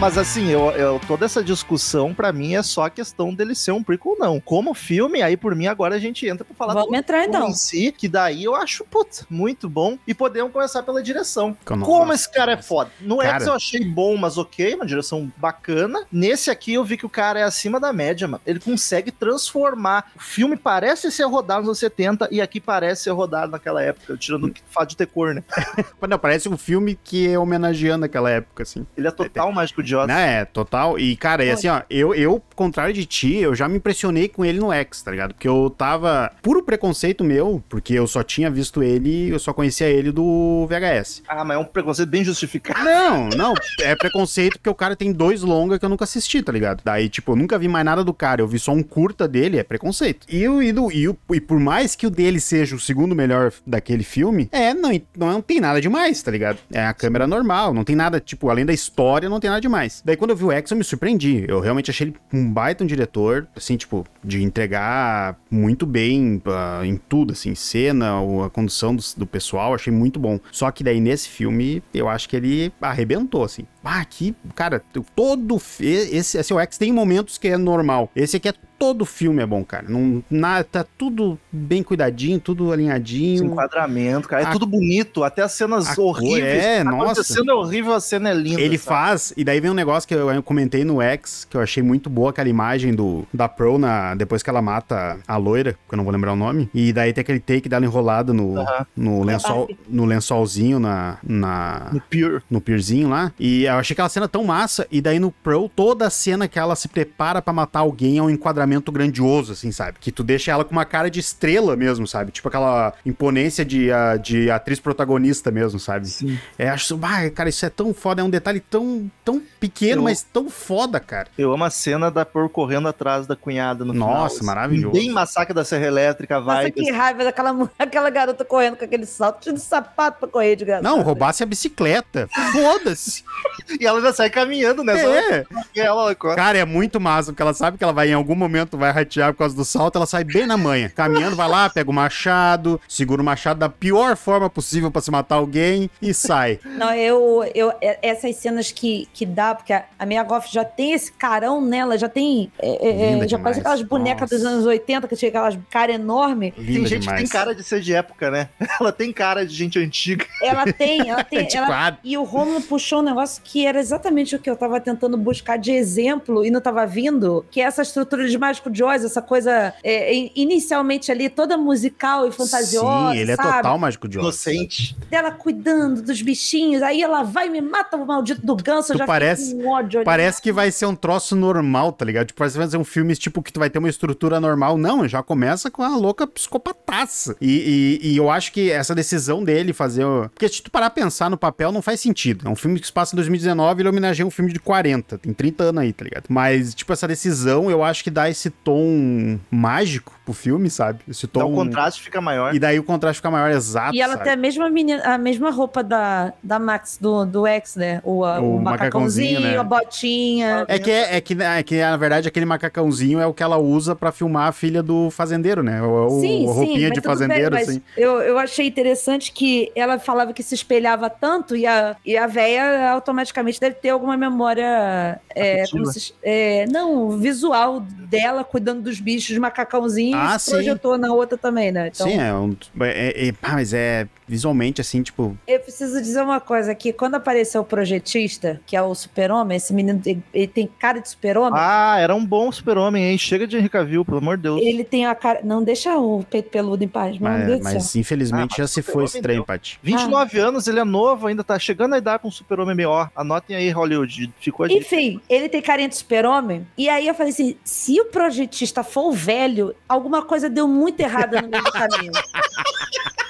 Mas assim, eu, eu- toda essa discussão, pra mim, é só a questão dele ser um prequel, não. Como filme, aí por mim, agora a gente entra pra falar Vamos entrar então. em si, que daí eu acho, putz, muito bom. E podemos começar pela direção. Nossa, Como esse cara é foda. No Cara. X eu achei bom, mas ok, uma direção bacana. Nesse aqui eu vi que o cara é acima da média, mano. Ele consegue transformar. O filme parece ser rodado nos anos 70 e aqui parece ser rodado naquela época, tirando o fato de ter cor, né? Não, parece um filme que é homenageando aquela época, assim. Ele é total mágico idiota. Né, é, total. E, cara, e assim, ó, eu, eu, contrário de ti, eu já me impressionei com ele no X, tá ligado? Porque eu tava. Puro preconceito meu, porque eu só tinha visto ele, eu só conhecia ele do VHS. Ah, mas é um preconceito bem justificado. Não, não, é preconceito porque o cara tem dois longa que eu nunca assisti, tá ligado? Daí, tipo, eu nunca vi mais nada do cara, eu vi só um curta dele, é preconceito. E, e, do- e, e por mais que o dele seja o segundo melhor daquele filme, é, não, não tem nada demais, tá ligado? É a câmera normal, não tem nada, tipo, além da história, não tem nada demais. Daí quando eu vi o X, eu me surpreendi. Eu realmente achei ele um baita um diretor, assim, tipo, de entregar muito bem ah, em tudo, assim, cena, a condução do, do pessoal, achei muito bom. Só que daí nesse filme, eu acho que ele arrebentou, assim. Ah, aqui, cara, todo. Esse, esse o X tem momentos que é normal. Esse aqui é todo filme é bom, cara. Não, nada, tá tudo bem cuidadinho, tudo Esse alinhadinho. enquadramento, cara. É A- tudo bonito, até as cenas A horríveis. é, Tá nossa. Acontecendo é horrível, a cena é linda. Ele sabe? faz, e daí vem um negócio que eu, eu comentei no X, que eu achei muito boa aquela imagem do da Pro na, depois que ela mata a loira, que eu não vou lembrar o nome. E daí tem aquele take dela enrolada no, no, lençol, no lençolzinho na, na, No Pure. no pierzinho lá. E eu achei aquela cena tão massa. E daí no Pro, toda a cena que ela se prepara pra matar alguém é um enquadramento grandioso, assim, sabe? Que tu deixa ela com uma cara de estrela mesmo, sabe? Tipo aquela imponência de, ah, de atriz protagonista mesmo, sabe? Sim. É, acho, ah, cara, isso é tão foda, é um detalhe tão, tão pequeno, Eu- mas tão foda, cara. Eu amo a cena da Pearl correndo atrás da cunhada no final. Nossa, assim. maravilhoso. Bem massacre da Serra Elétrica, Nossa, vai. que raiva daquela, aquela garota correndo com aquele salto de sapato pra correr de graça. Não, roubasse a bicicleta. Foda-se. E ela já sai caminhando, né? É. Ela, ela corre. Cara, é muito massa, porque ela sabe que ela vai em algum momento vai ratear por causa do salto, ela sai bem na manha. Caminhando, vai lá, pega o machado, segura o machado da pior forma possível pra se matar alguém e sai. Não, eu, eu, é- essas cenas que, que dá, porque a, a minha Goff já tem esse carão nela, já tem. é, é, Linda já demais. parece aquelas bonecas dos anos 80, que tinha aquelas cara enorme. Linda Tem gente demais. que tem cara de ser de época, né? Ela tem cara de gente antiga. Ela tem, ela tem. ela, e o Romulo puxou um negócio que era exatamente o que eu tava tentando buscar de exemplo e não tava vindo, que é essa estrutura de Mágico de Oz, essa coisa é, in- inicialmente ali toda musical e fantasiosa, Sim, ele é sabe? total mágico de Oz. Inocente. Dela cuidando dos bichinhos, aí ela vai e me mata o maldito do ganso, eu Tu já parece- fico com ódio ali. Parece que vai ser um troço normal, tá ligado? Tipo, parece que vai ser um filme tipo que tu vai ter uma estrutura normal. Não, já começa com a louca psicopataça. E, e, e eu acho que essa decisão dele fazer. o- Porque se tu parar pra pensar no papel, não faz sentido. É um filme que se passa em 2019 ele homenageia um filme de 40. Tem 30 anos aí, tá ligado? Mas, tipo, essa decisão eu acho que dá esse tom mágico pro filme, sabe? Esse tom. Então o contraste fica maior. E daí o contraste fica maior, exato. E ela sabe? tem a mesma, menina, a mesma roupa da, da Max do, do X, né? O, a- O o, macacãozinho, macacãozinho, né? a botinha. É que, é, é, que, é que, na verdade, aquele macacãozinho é o que ela usa pra filmar a filha do fazendeiro, né? O, o- a roupinha mas de fazendeiro, bem, mas assim. Eu, eu achei interessante que ela falava que se espelhava tanto e a, e a véia automaticamente deve ter alguma memória. É, se- é, não, visual dela cuidando dos bichos, macacãozinho, Ah, e se sim. projetou na outra também, né? Então, Sim, é, um, é, é- ah, mas é visualmente assim, tipo. Eu preciso dizer uma coisa aqui. Quando apareceu o projetista, que é o super-homem, esse menino ele, ele tem cara de super-homem. Ah, era um bom super-homem, hein? Chega de Henry Cavill, pelo amor de Deus. Ele tem a cara. Não deixa o peito peludo em paz, meu Mas, Deus mas céu. infelizmente Ah, já se foi Homem esse trem, deu. Paty. 29 anos, ele é novo, ainda tá chegando a idade com um super-homem melhor. Anotem aí, Hollywood. Ficou a dica. Enfim, ele tem carinha de super-homem. E aí eu falei assim: se o projetista for o velho, alguma coisa deu muito errada no meio do caminho.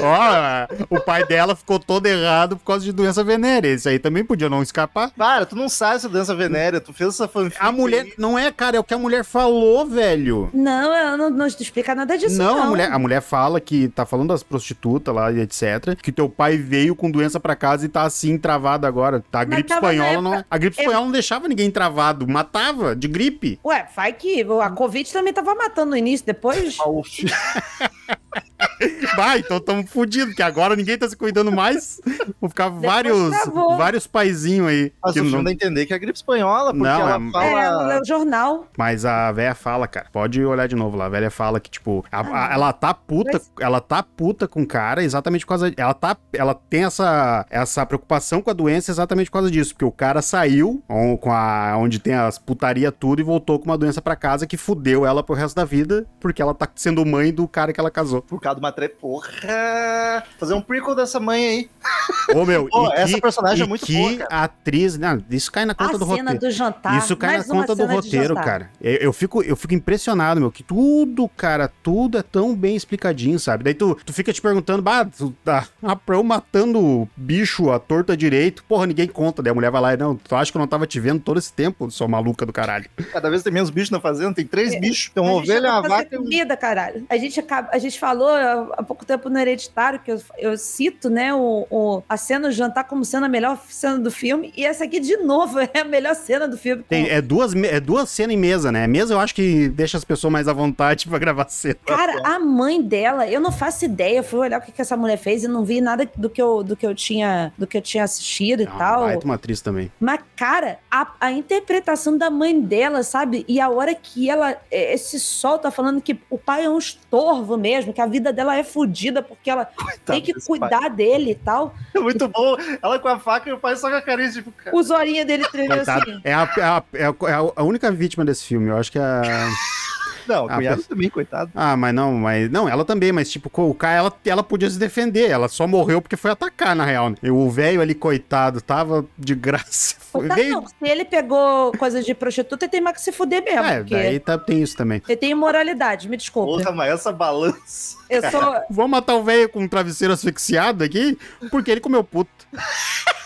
Ó, o pai dela ficou todo errado por causa de doença venérea. Esse aí também podia não escapar. Para, tu não sabe essa doença venérea, tu fez essa fanfic. A mulher. aí. Não é, cara, é o que a mulher falou, velho. não, ela não, não explica nada disso. Não, Não, a mulher, a mulher fala que tá falando das prostitutas lá e etc. Que teu pai veio com doença pra casa e tá assim travado agora. Tá, a Mas gripe espanhola não. época- A gripe eu- espanhola não deixava ninguém travado, matava de gripe. Ué, vai que a Covid também tava matando no início, depois. Vai, então tamo fudidos, porque agora ninguém tá se cuidando mais. Vão ficar vários, travou. vários paizinhos aí. Mas que o não- dá a entender que é a gripe espanhola, porque Não, ela é- fala. É, ela lê o jornal. Mas a véia fala, cara, pode olhar de novo lá. A velha fala que, tipo, a- a- Ah, ela tá puta, mas- ela tá puta com o cara exatamente por causa. Ela, tá, ela tem essa, essa preocupação com a doença exatamente por causa disso. Porque o cara saiu on- com a, onde tem as putaria tudo e voltou com uma doença pra casa que fudeu ela pro resto da vida, porque ela tá sendo mãe do cara que ela casou. Por causa de uma tre... Porra! Fazer um prequel dessa mãe aí. Ô, meu, Pô, e essa que, personagem é muito que boa, cara. atriz. Não, isso cai na conta a do cena roteiro. do jantar. Isso cai na conta do roteiro, cara. Eu, eu fico, eu fico impressionado, meu, que tudo, cara, tudo é tão bem explicadinho, sabe? Daí tu, tu fica te perguntando, bah, tu, tá, a Pro matando bicho à torta direito, porra, ninguém conta. Daí a mulher vai lá e, não, tu acha que eu não tava te vendo todo esse tempo, sua maluca do caralho. Cada vez tem menos bichos na fazenda, tem três bichos. Tem uma ovelha, uma vaca comida, caralho. A gente, acaba, a gente falou, há, pouco tempo no Hereditário, que eu, eu cito, né, o, o- a cena do jantar como sendo a melhor cena do filme, e essa aqui, de novo, é a melhor cena do filme. Tem- é, duas, é duas cenas em mesa, né? Mesa eu acho que deixa as pessoas mais à vontade pra gravar cena. Cara, a mãe dela, eu não faço ideia. Eu fui olhar o que, que essa mulher fez e não vi nada do que eu, do que eu tinha do que eu tinha assistido e Ah, tal. Vai uma atriz também. Mas, cara, a, a interpretação da mãe dela, sabe? E a hora que ela eh, se solta falando que o pai é um estorvo mesmo, que a vida dela é fodida porque ela tem que desse pai. cuidar dele e tal. É muito bom. Ela com a faca e o pai só com a carinha, tipo, cara. O zorinho dele tremeu Coitado. assim. É a, é, a, é, a, é a única vítima desse filme. Eu acho que é a. Não, Ah, cunhado mas- também, coitado. Ah, mas não, mas. Não, ela também, mas tipo, o cara, ela, ela podia se defender. Ela só morreu porque foi atacar, na real. Né? O velho ali, coitado, tava de graça. Foi, Tá, veio- não, se ele pegou coisa de prostituta, ele tem mais que se fuder mesmo. É, porque daí tá- tem isso também. ele tem imoralidade, me desculpa. Porra, mas essa balança. Eu sou. Vamos matar o velho com um travesseiro asfixiado aqui, porque ele comeu puto.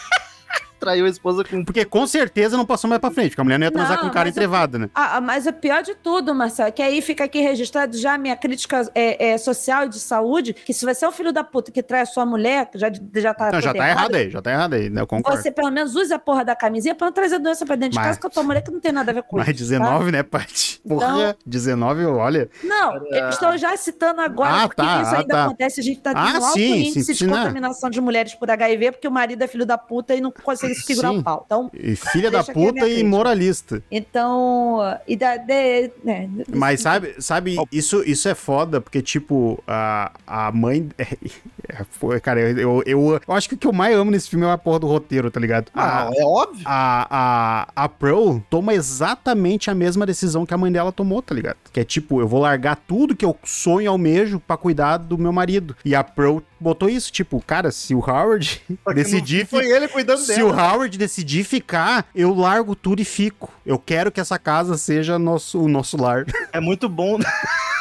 Traiu a esposa com. Porque com certeza não passou mais pra frente, porque a mulher não ia transar Não, com o cara mas eu- entrevado, né? Ah, ah, mas o pior de tudo, Marcelo, é que aí fica aqui registrado já a minha crítica é, é, social e de saúde, que se você é um filho da puta que trai a sua mulher, que já, já tá Não, já tá errado aí, já tá errado aí, né? Eu concordo. Você pelo menos use a porra da camisinha pra não trazer doença pra dentro de Mas- casa com a tua mulher que não tem nada a ver com Mas isso. 19, né, Paty? Porra, Então- 19, olha. tá? Não, eu estou já citando agora Ah, porque tá, isso ah, ainda tá. acontece, a gente tá Ah, tendo alto sim, índice sim, de sim, não. contaminação de mulheres por HIV, porque o marido é filho da puta e não consegue segurar Sim. o pau. Então, E filha da puta e crítica. moralista. então, e da, de, né, Mas sabe, sabe isso, isso é foda, porque, tipo, a, a mãe. É, foi, cara, eu, eu, eu, eu acho que o que eu mais amo nesse filme é a porra do roteiro, tá ligado? Ah, A, é óbvio. a, a, a Pearl toma exatamente a mesma decisão que a mãe dela tomou, tá ligado? Que é tipo, eu vou largar tudo que eu sonho e almejo pra cuidar do meu marido. E a Pearl botou isso, tipo, cara, se o Howard decidir. Foi ele cuidando Se o dela. Howard decidir ficar, eu largo tudo e fico. Eu quero que essa casa seja nosso, o nosso lar. É muito bom.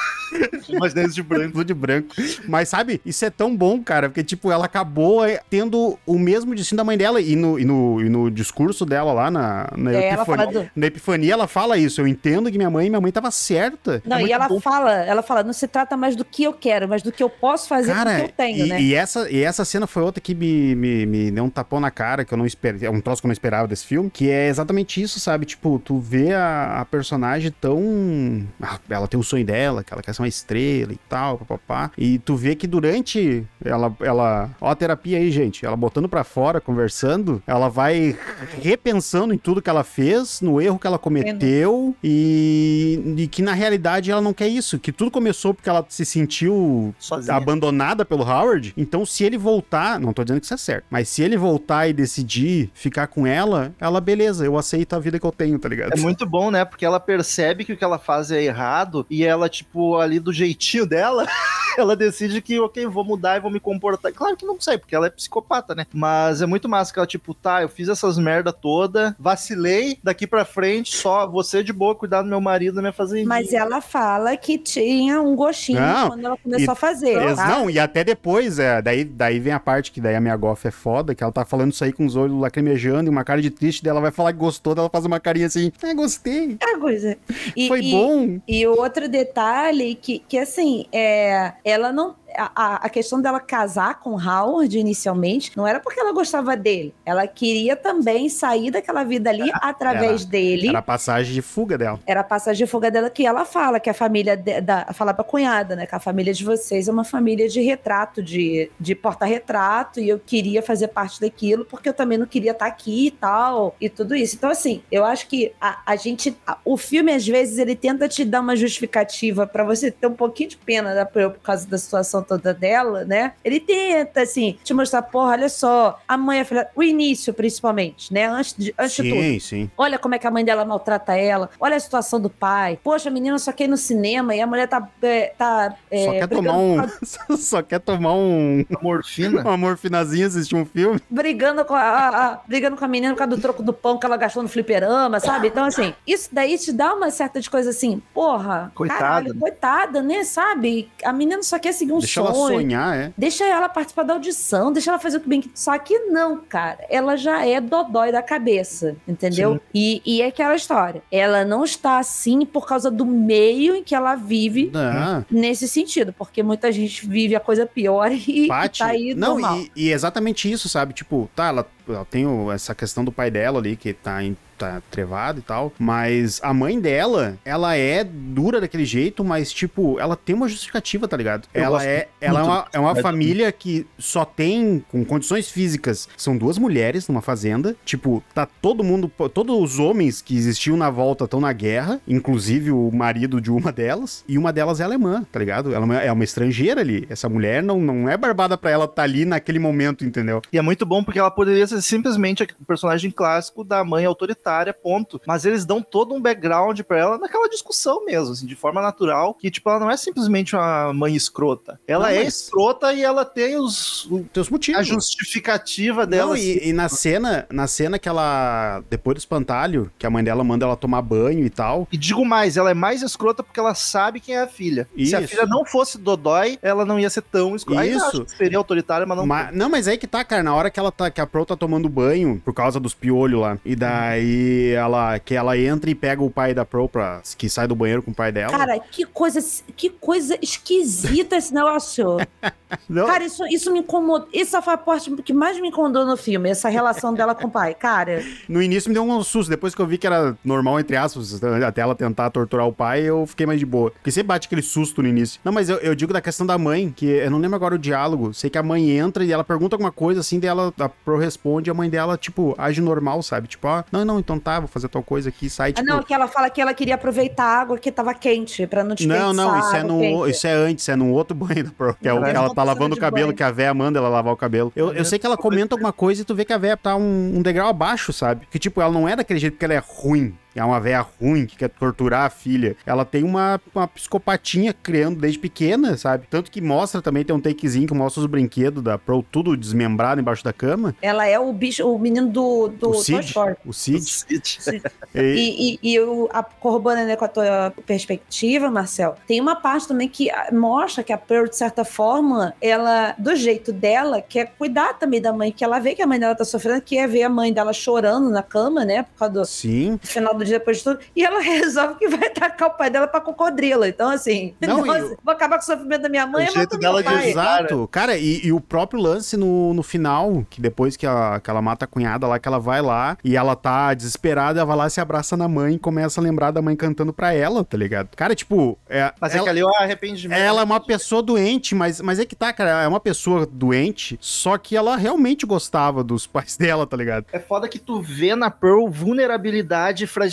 Imaginei isso de branco. Tudo de branco. Mas sabe, isso é tão bom, cara, porque, tipo, ela acabou é, tendo o mesmo destino da mãe dela. E no, e no, e no discurso dela lá na, na, É, ela epifania, fala do- na epifania, ela fala isso. Eu entendo que minha mãe, minha mãe tava certa. Não, É e ela bom. fala, ela fala, não se trata mais do que eu quero, mas do que eu posso fazer com o que eu tenho, e, né? e essa, e essa cena foi outra que me, me, me deu um tapão na cara, que eu não esperava. É um troço que eu não esperava desse filme, que é exatamente isso, sabe? Tipo, tu vê a, a personagem tão. ah, ela tem o sonho dela, que ela quer ser uma estrela e tal, papapá. E tu vê que durante ela. ela ó, a terapia aí, gente. Ela botando pra fora, conversando, ela vai repensando em tudo que ela fez, no erro que ela cometeu e, e que na realidade ela não quer isso. Que tudo começou porque ela se sentiu Sozinha. abandonada pelo Howard. Então, se ele voltar, não tô dizendo que isso é certo, mas se ele voltar e decidir ficar com ela, ela, beleza, eu aceito a vida que eu tenho, tá ligado? É muito bom, né? Porque ela percebe que o que ela faz é errado e ela, tipo, ali do jeitinho dela, ela decide que, ok, vou mudar e vou me comportar. Claro que não sei, porque ela é psicopata, né? Mas é muito massa que ela, tipo, tá, eu fiz essas merda toda, vacilei, daqui pra frente, só você de boa, cuidar do meu marido, da minha fazendinha. Mas ela fala que tinha um gostinho Não, quando ela começou e- a fazer. Tá? Não, e até depois, é, daí, daí vem a parte que daí a minha gofa é foda, que ela tá falando isso aí com os olhos lacrimejando e uma cara de triste, daí ela vai falar que gostou, daí ela faz uma carinha assim, é, gostei, É coisa. E, foi e- bom. E o outro detalhe que, que assim, é, ela não. A, a- questão dela casar com Howard inicialmente não era porque ela gostava dele. Ela queria também sair daquela vida ali através dele. Era a passagem de fuga dela. Era a passagem de fuga dela que ela fala, que a família de- da. Fala pra cunhada, né? Que a família de vocês é uma família de retrato, de, de porta-retrato, e eu queria fazer parte daquilo, porque eu também não queria estar aqui e tal, e tudo isso. Então, assim, eu acho que a, a gente. a- o filme, às vezes, ele tenta te dar uma justificativa pra você ter um pouquinho de pena da Pearl por causa da situação toda dela, né? Ele tenta, assim, te mostrar, porra, olha só, a mãe, a filha, o início, principalmente, né? Antes de, antes de tudo. Sim, sim. Olha como é que a mãe dela maltrata ela. Olha a situação do pai. Poxa, a menina só quer ir no cinema e a mulher tá. é, tá é, Só quer brigando, tomar um. a, Só quer tomar um. Morfina? Uma morfinazinha, assistir um filme. brigando, com a, a- a- brigando com a menina por causa do troco do pão que ela gastou no fliperama, sabe? Então, assim, isso daí te dá uma certa de coisa assim, porra, Coitada, caralho, né? coitada, né? Sabe? A menina só quer seguir um Deixa Deixa ela sonhar, é. Deixa ela participar da audição, deixa ela fazer o que bem que. Só que não, cara. Ela já é dodói da cabeça, entendeu? E, e é aquela história. Ela não está assim por causa do meio em que ela vive Ah, nesse sentido, porque muita gente vive a coisa pior e, e Paty, tá aí não, normal. e, e exatamente isso, sabe? Tipo, tá, ela, ela tem essa questão do pai dela ali, que tá, em, tá trevado e tal, mas a mãe dela, ela é dura daquele jeito, mas, tipo, ela tem uma justificativa, tá ligado? Eu ela é, ela é uma, é uma família que só tem, com condições físicas, são duas mulheres numa fazenda, tipo, tá todo mundo, todos os homens que existiam na volta estão na guerra, inclusive o marido de uma delas, e uma delas é alemã, tá ligado? Ela é uma- é estrangeira ali, essa mulher não, não é barbada pra ela estar ali naquele momento, entendeu? E é muito bom porque ela poderia ser simplesmente o personagem clássico da mãe autoritária, ponto. Mas eles dão todo um background pra ela naquela discussão mesmo, assim, de forma natural, que tipo, ela não é simplesmente uma mãe escrota. Ela Não, é mas- escrota e ela tem os o- Teus motivos. a justificativa dela. Não, assim. e, e na cena, na cena que ela, depois do espantalho, que a mãe dela manda ela tomar banho e tal, E digo mais, ela é mais escrota porque ela sabe quem é a filha. Se a Isso. filha não fosse Dodói, ela não ia ser tão escrota. Isso. seria autoritária, mas não. Ma- Não, mas aí que tá, cara. Na hora que ela tá, que a Pro tá tomando banho por causa dos piolhos lá. E daí ela que ela entra e pega o pai da Pro pra, que sai do banheiro com o pai dela. Cara, que coisa, que coisa esquisita esse negócio. Cara, isso, isso me incomodou. Essa foi a parte que mais me incomodou no filme, essa relação dela com o pai. Cara, no início me deu um susto. Depois que eu vi que era normal, entre aspas, até ela tentar torturar o pai, eu fiquei mais de boa. Porque sempre bate aquele susto no início. Não, mas eu, eu digo da questão da mãe, que eu não lembro agora o diálogo. Sei que a mãe entra e ela pergunta alguma coisa assim, daí ela a Pro responde e a mãe dela, tipo, age normal, sabe? Tipo, ah, não, não, então tá, vou fazer tal coisa aqui, sai, ah, tipo. não, que ela fala que ela queria aproveitar a água que tava quente, pra não desperdiçar Não, não, isso é, no, quente. isso é antes, é no outro banho que é o que ela tá lavando o cabelo, banho. que a véia manda ela lavar o cabelo. Eu, eu sei que ela comenta alguma coisa e tu vê que a véia tá um, um degrau abaixo, sabe? Que tipo, ela não é daquele jeito que ela é ruim. É uma véia ruim que quer torturar a filha. Ela tem uma, uma psicopatinha criando desde pequena, sabe? Tanto que mostra também, tem um takezinho que mostra os brinquedos da Pro tudo desmembrado embaixo da cama. Ela é o bicho, o menino do, do o Toy Cid. Story. O Cid. E- E, e, e eu, a, corroborando né, com a tua perspectiva, Marcel, tem uma parte também que ah, mostra que a Pearl, de certa forma, ela, do jeito dela, quer cuidar também da mãe, que ela vê que a mãe dela tá sofrendo, que é ver a mãe dela chorando na cama, né, por causa do Sim. final do depois de tudo, e ela resolve que vai tacar o pai dela pra cocodrila. Então, assim, Não, nossa, o- vou acabar com o sofrimento da minha mãe, O eu jeito dela de Exato. Cara, e, e o próprio lance no, no final, que depois que ela, que ela mata a cunhada lá, que ela vai lá e ela tá desesperada, ela vai lá, se abraça na mãe e começa a lembrar da mãe cantando pra ela, tá ligado? Cara, tipo, é, Mas é ela, que ali o arrependimento. ela é uma pessoa doente, mas, mas é que tá, cara, é uma pessoa doente, só que ela realmente gostava dos pais dela, tá ligado? É foda que tu vê na Pearl vulnerabilidade e fragilidade,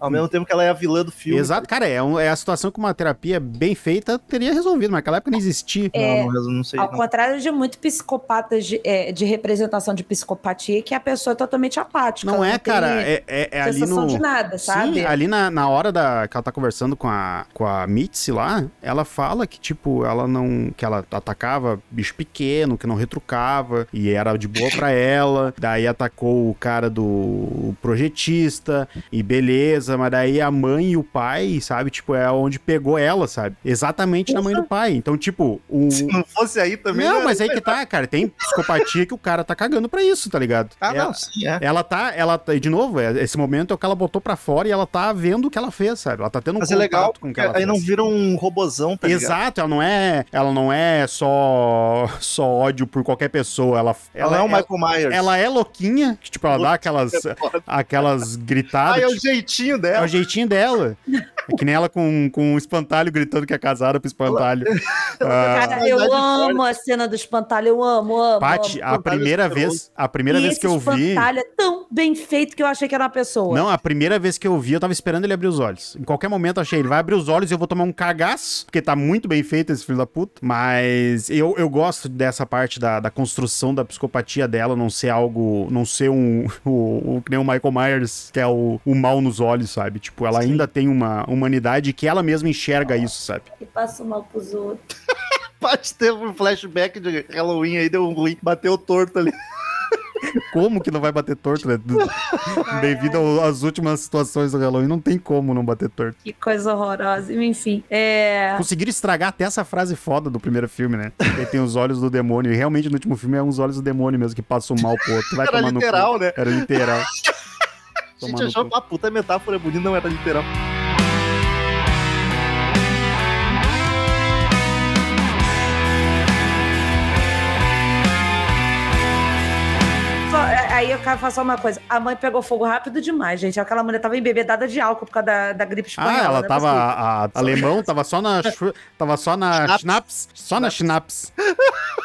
ao mesmo tempo que ela é a vilã do filme. Exato, cara, é, um- é a situação que uma terapia bem feita teria resolvido, mas naquela época não existia. Não, não, não sei. Ao não. contrário de muito psicopatas de, é, de representação de psicopatia, que a pessoa é totalmente apática. Não é, cara, é, é, é ali sensação no... de nada, sabe? Sim, ali na, na hora da, que ela tá conversando com a, com a Mitzi lá, ela fala que, tipo, ela não. que ela atacava bicho pequeno, que não retrucava, e era de boa pra ela. Daí atacou o cara do projetista, e beleza, mas daí a mãe e o pai, sabe, tipo, é onde pegou ela, sabe? Exatamente na mãe do pai. Então, tipo, o. Se não fosse aí também. Não, né? mas aí que tá, cara. Tem psicopatia que o cara tá cagando pra isso, tá ligado? Ah, Ela- não, sim, é. ela tá, ela tá, e de novo, é- esse momento é o que ela botou pra fora e ela tá vendo o que ela fez, sabe? Ela tá tendo um Mas é legal, com o que ela aí fez. não vira um robozão, tá ligado? Exato, ela não é, ela não é só só ódio por qualquer pessoa, ela Ela, é o Michael Myers. ela é louquinha, que, tipo, ela dá aquelas É aquelas Ah, gritadas, é o jeitinho é dela. o jeitinho dela. É que nem ela com, com um espantalho gritando que é casada pro espantalho. Ah, Cara, eu Verdade amo a cena do espantalho, eu amo, amo. Paty, a primeira espantalho vez, a primeira e vez que eu vi. espantalho é tão bem feito que eu achei que era uma pessoa. Não, a primeira vez que eu vi, eu tava esperando ele abrir os olhos. Em qualquer momento eu achei, ele vai abrir os olhos e eu vou tomar um cagaço, porque tá muito bem feito esse filho da puta. Mas eu, eu gosto dessa parte da, da construção da psicopatia dela não ser algo, não ser um, o, o que nem o Michael Myers, que é o, o mal nos olhos, sabe? Tipo, ela ainda tem uma humanidade que ela mesma enxerga isso, sabe? E passa mal pros outros. Paty teve um flashback de Halloween aí, deu um ruim, bateu torto ali. Como que não vai bater torto, né? Devido às últimas situações do Halloween, não tem como não bater torto. Que coisa horrorosa. Enfim, é. Conseguiram estragar até essa frase foda do primeiro filme, né? Que tem os olhos do demônio. E realmente no último filme é uns olhos do demônio mesmo que passam mal pro outro. Vai Era tomar no cu. literal, né? Era literal. A gente achou cu. que a puta metáfora bonita não era literal. É, quero falar só uma coisa. A mãe pegou fogo rápido demais, gente. Aquela mulher tava embebedada de álcool por causa da, da gripe espanhola. Ah, ela não é tava. A, a alemão tava só na. Tava só na Schnapps. schnapps. Só na schnapps.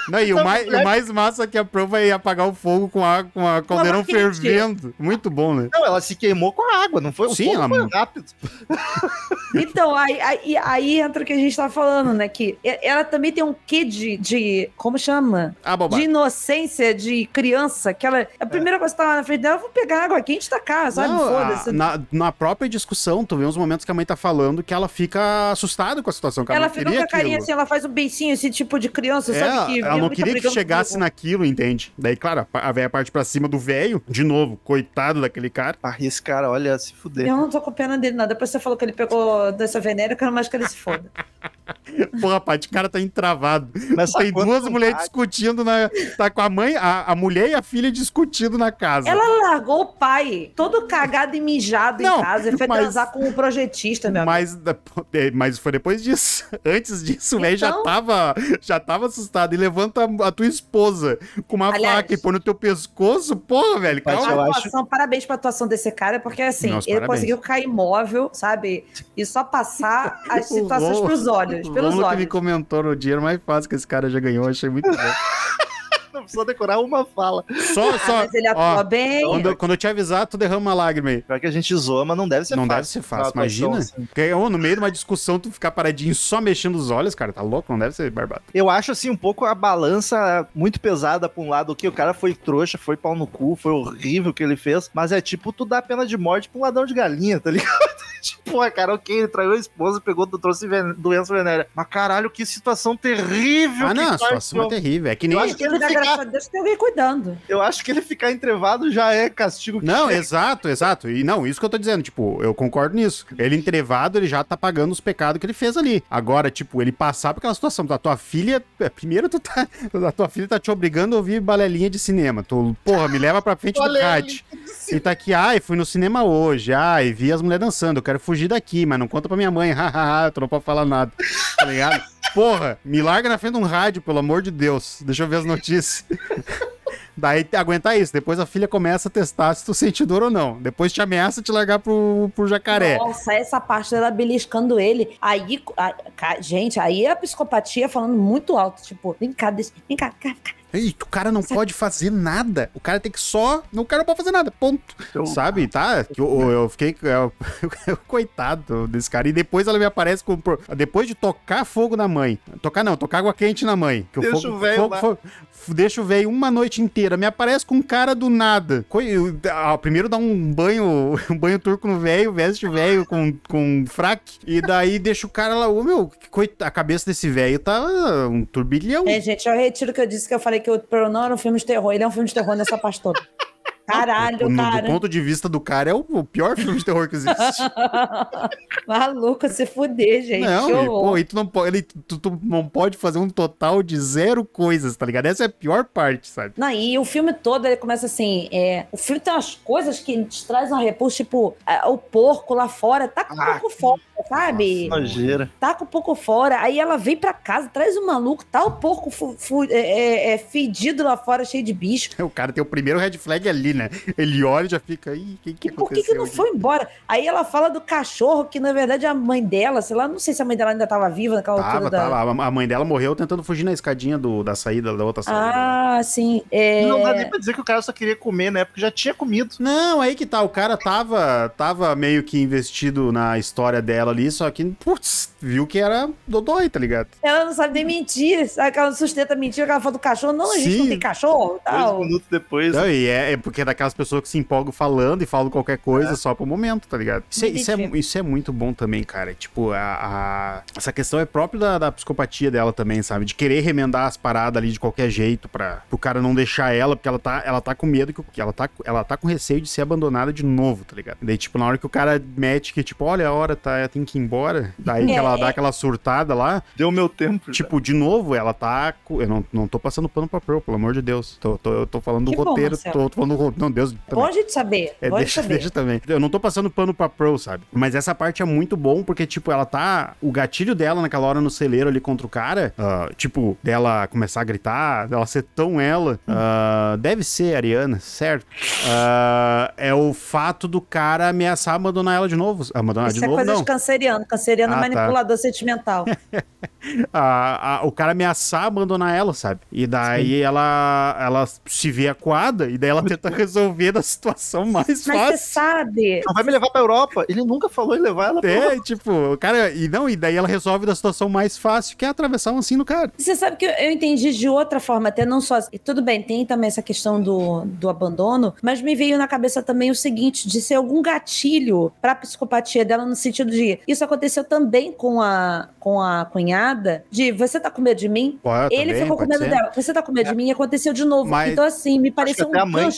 Não, e o mais, o mais massa é que a prova ia apagar o fogo com a, com a caldeirão fervendo. Muito bom, né? Não, ela se queimou com a água, não foi? O Sim, fogo ela- foi rápido. Então, aí, aí, aí entra o que a gente tava falando, né? Que ela também tem um quê de. de como chama? Ah. De inocência, de criança, que ela. A primeira que tava na frente dela, eu vou pegar água quente da casa, sabe? Não, Foda-se. na, na própria discussão, tu vê uns momentos que a mãe tá falando que ela fica assustada com a situação, que ela, Ela fica com a carinha aquilo. assim, ela faz um beicinho, esse tipo de criança, É, sabe? Que ela não tá queria que chegasse comigo. naquilo, entende? Daí, claro, a a véia parte pra cima do velho, de novo, coitado daquele cara. Ah, esse cara, olha, se fuder. Eu não tô com pena dele, não. Depois você falou que ele pegou dessa venérea, eu quero mais que ele se foda. Porra, Paty, o cara tá entravado. Mas Tem duas mulheres discutindo na. Tá com a mãe, a, a mulher e a filha discutindo na casa. Ela largou o pai, todo cagado e mijado Não, em casa, e foi mas- transar com um projetista, meu amigo. Mas, é, mas foi depois disso. Antes disso, o velho já Então? tava, já tava assustado. E levanta a, a tua esposa com uma Aliás- faca e põe no teu pescoço. Porra, velho, Mas calma. eu acho- parabéns pra atuação desse cara, porque assim, Nossa, ele parabéns. conseguiu cair imóvel, sabe? E só passar as O situações pros olhos, o pelos Rômulo que me olhos. comentou no dinheiro mais fácil que esse cara já ganhou. Achei muito bom. Não precisa decorar uma fala. Só, Ah, só. mas ele atua ó, bem. quando, eu- quando eu te avisar, tu derrama uma lágrima aí. Pior que a gente zoa, mas não deve ser Não fácil. deve ser fácil, imagina. assim. Porque, ô, no meio de uma discussão, tu ficar paradinho só mexendo os olhos, cara, tá louco? Não deve ser barbado. Eu acho assim um pouco a balança muito pesada pra um lado, o que o cara foi trouxa, foi pau no cu, foi horrível o que ele fez, mas é tipo tu dá pena de morte pra um ladrão de galinha, tá ligado? tipo, pô, cara, ok, ele traiu a esposa, pegou, trouxe ven- doença venérea. Mas caralho, que situação terrível Ah, que não, a situação é terrível. É que nem. Eu acho que ele graças a Deus que tem alguém cuidando. Eu acho que ele ficar entrevado já é castigo que Não, chega. exato, exato. E não, isso que eu tô dizendo, tipo, eu concordo nisso. Ele entrevado, ele já tá pagando os pecados que ele fez ali. Agora, tipo, ele passar por aquela situação, a tua filha, é, primeiro tu tá, a tua filha tá te obrigando a ouvir balelinha de cinema. Tu, porra, me leva pra frente do kart. E tá aqui, ai, fui no cinema hoje, ai, vi as mulheres dançando, eu quero fugir daqui, mas não conta pra minha mãe, hahaha, tu não pode falar nada, tá ligado? Porra, me larga na frente de um rádio, pelo amor de Deus, deixa eu ver as notícias. Daí aguentar isso, depois a filha começa a testar se tu sente dor ou não. Depois te ameaça te largar pro, pro jacaré. Nossa, essa parte dela beliscando ele. Aí, a- gente, aí a psicopatia falando muito alto. Tipo, vem cá, deixa, vem cá, cá, cá. E o cara não pode fazer nada. O cara tem que só. O cara não pode fazer nada. Ponto. Eu- Sabe? Tá? que Eu, eu fiquei. eu- coitado desse cara. E depois ela me aparece com. Depois de tocar fogo na mãe. Tocar não, tocar água quente na mãe. Que Deixa fogo, o velho fogo- lá. fogo- Deixa o velho uma noite inteira. Me aparece com um cara do nada. Eu- ah, Primeiro dá um banho, um banho turco no velho, veste o velho com, com fraque. E daí deixa o cara lá. Ô, meu, que coita- a cabeça desse velho tá um turbilhão. É, gente, eu retiro o que eu disse que eu falei que o não era um filme de terror. Ele é um filme de terror nessa parte toda. Caralho, No- cara. Do ponto de vista do cara, é o, o pior filme de terror que existe. Maluco, se fuder, gente. não, que e, pô, e tu não, pode, ele, tu, tu não pode fazer um total de zero coisas, tá ligado? Essa é a pior parte, sabe? Não, e o filme todo, ele começa assim, é, o filme tem umas coisas que te traz uma repulsa, tipo, é, o porco lá fora, tá com o Ah, porco fora, sabe? Nojeira. Tá com o porco fora, aí ela vem pra casa, traz o maluco, tá o porco fu- fu- é, é, é, fedido lá fora, cheio de bicho. O cara tem o primeiro red flag ali, né? Ele olha e já fica, o que, que E por que, que não aqui?" foi embora? Aí ela fala do cachorro, que na verdade é a mãe dela, sei lá, não sei se a mãe dela ainda tava viva naquela Tava, altura da... tava. A mãe dela morreu tentando fugir na escadinha do, da saída, da outra saída. Ah, sim. É... Não dá nem pra dizer que o cara só queria comer, né? Porque já tinha comido. Não, aí que tá, o cara tava, tava meio que investido na história dela ali, só que, putz, viu que era Dodói, tá ligado? Ela não sabe nem mentir, sabe? Que ela não sustenta mentira, que ela fala do cachorro. Não, a gente não tem cachorro, tal. Dois minutos depois. Não, e é, é porque é daquelas pessoas que se empolgam falando e falam qualquer coisa É. só pro momento, tá ligado? Isso é, isso, é, isso é muito bom também, cara. Tipo, a, a- essa questão é própria da, da psicopatia dela também, sabe? De querer remendar as paradas ali de qualquer jeito pra o cara não deixar ela, porque ela tá, ela tá com medo, que ela tá, ela tá com receio de ser abandonada de novo, tá ligado? Daí, tipo, na hora que o cara mete que, tipo, olha a hora, tá, tem que ir embora, daí que É, ela dá aquela surtada lá, Deu meu tempo. já. Tipo, de novo, ela tá. Eu não, não tô passando pano pra Pearl, pelo amor de Deus. Tô, tô, eu tô falando do Que bom, roteiro. Marcelo. Tô, tô falando do roteiro. Não, Deus. Bom Também. a gente saber. É, bom deixa, saber. deixa também. Eu não tô passando pano pra Pearl, sabe? Mas essa parte é muito bom porque, tipo, ela tá. O gatilho dela naquela hora no celeiro ali contra o cara, ah, tipo, dela começar a gritar, dela ser tão ela. ah, deve ser Ariana, certo? Ah, é o fato do cara ameaçar abandonar ela de novo. Abandonar Isso de é novo, coisa não. de canceriano. Canceriano é Ah, tá. manipulador sentimental. a- a- o cara ameaçar abandonar ela, sabe? E daí ela, ela se vê acuada e daí ela tenta resolver da situação mais Mas você fácil. sabe. Não vai me levar pra Europa. Ele nunca falou em levar ela pra Europa. É, tipo, o cara. E não, e daí ela resolve da situação mais fácil, que é atravessar um assim no cara. Você sabe que eu, entendi de outra forma, até não só. e Tudo bem, tem também essa questão do, do abandono, mas me veio na cabeça também o seguinte: de ser algum gatilho pra psicopatia dela, no sentido de. Isso aconteceu também com a, com a cunhada, de você tá com medo de mim? Pode, Ele também, ficou com medo ser. dela. Você tá com medo de mim e aconteceu de novo. Mas- Então, assim, me pareceu um mãe-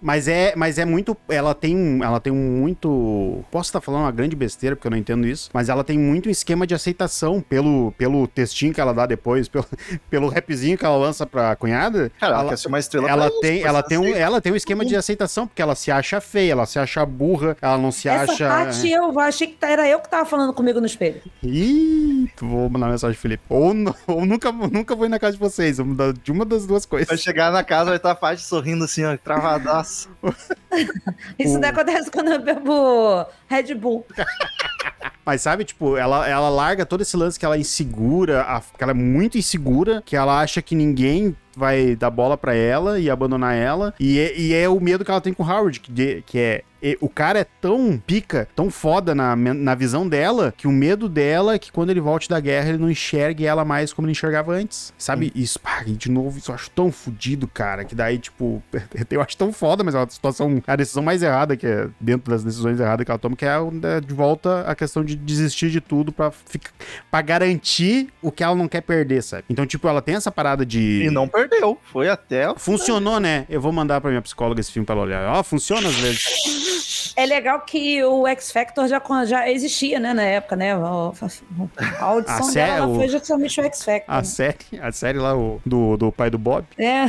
Mas é, mas é muito. Ela tem um. Ela tem um muito. Posso estar falando uma grande besteira, porque eu não entendo isso. Mas ela tem muito esquema de aceitação pelo, pelo textinho que ela dá depois, pelo, pelo rapzinho que ela lança pra cunhada. Cara, ela, ela, quer ser uma estrela ela pra tem, ela tem um, ela tem um esquema de aceitação, porque ela se acha feia, ela se acha burra, ela não se Essa acha. parte eu achei que era eu que tava falando comigo no espelho. Ih, vou mandar mensagem pro Felipe. Ou, ou nunca, nunca vou ir na casa de vocês, vamos dar de uma das duas Vai coisas. chegar na casa, vai estar a parte sorrindo assim, ó, travadaço. Isso O- daí acontece quando eu bebo Red Bull. Mas sabe, tipo, ela, ela larga todo esse lance que ela é insegura, a- que ela é muito insegura, que ela acha que ninguém vai dar bola pra ela e abandonar ela. E é, e é o medo que ela tem com o Howard, que, de- que é. E- O cara é tão pica, tão foda na, na visão dela, que o medo dela é que quando ele volte da guerra, ele não enxergue ela mais como ele enxergava antes. Sabe? Isso, pá, e de novo, isso eu acho tão fodido, cara, que daí, tipo, eu acho tão foda, mas é uma situação, a decisão mais errada, que é dentro das decisões erradas que ela toma, que é né, de volta a questão de desistir de tudo pra, ficar, pra garantir o que ela não quer perder, sabe? Então, tipo, ela tem essa parada de. E não perdeu. Foi até. Funcionou, né? Eu vou mandar pra minha psicóloga esse filme pra ela olhar. Ó, funciona às vezes. É legal que o X Factor já, já existia, né, na época, né? A, audição A dela o- foi justamente o X Factor. A série, a série lá o, do, do pai do Bob. É.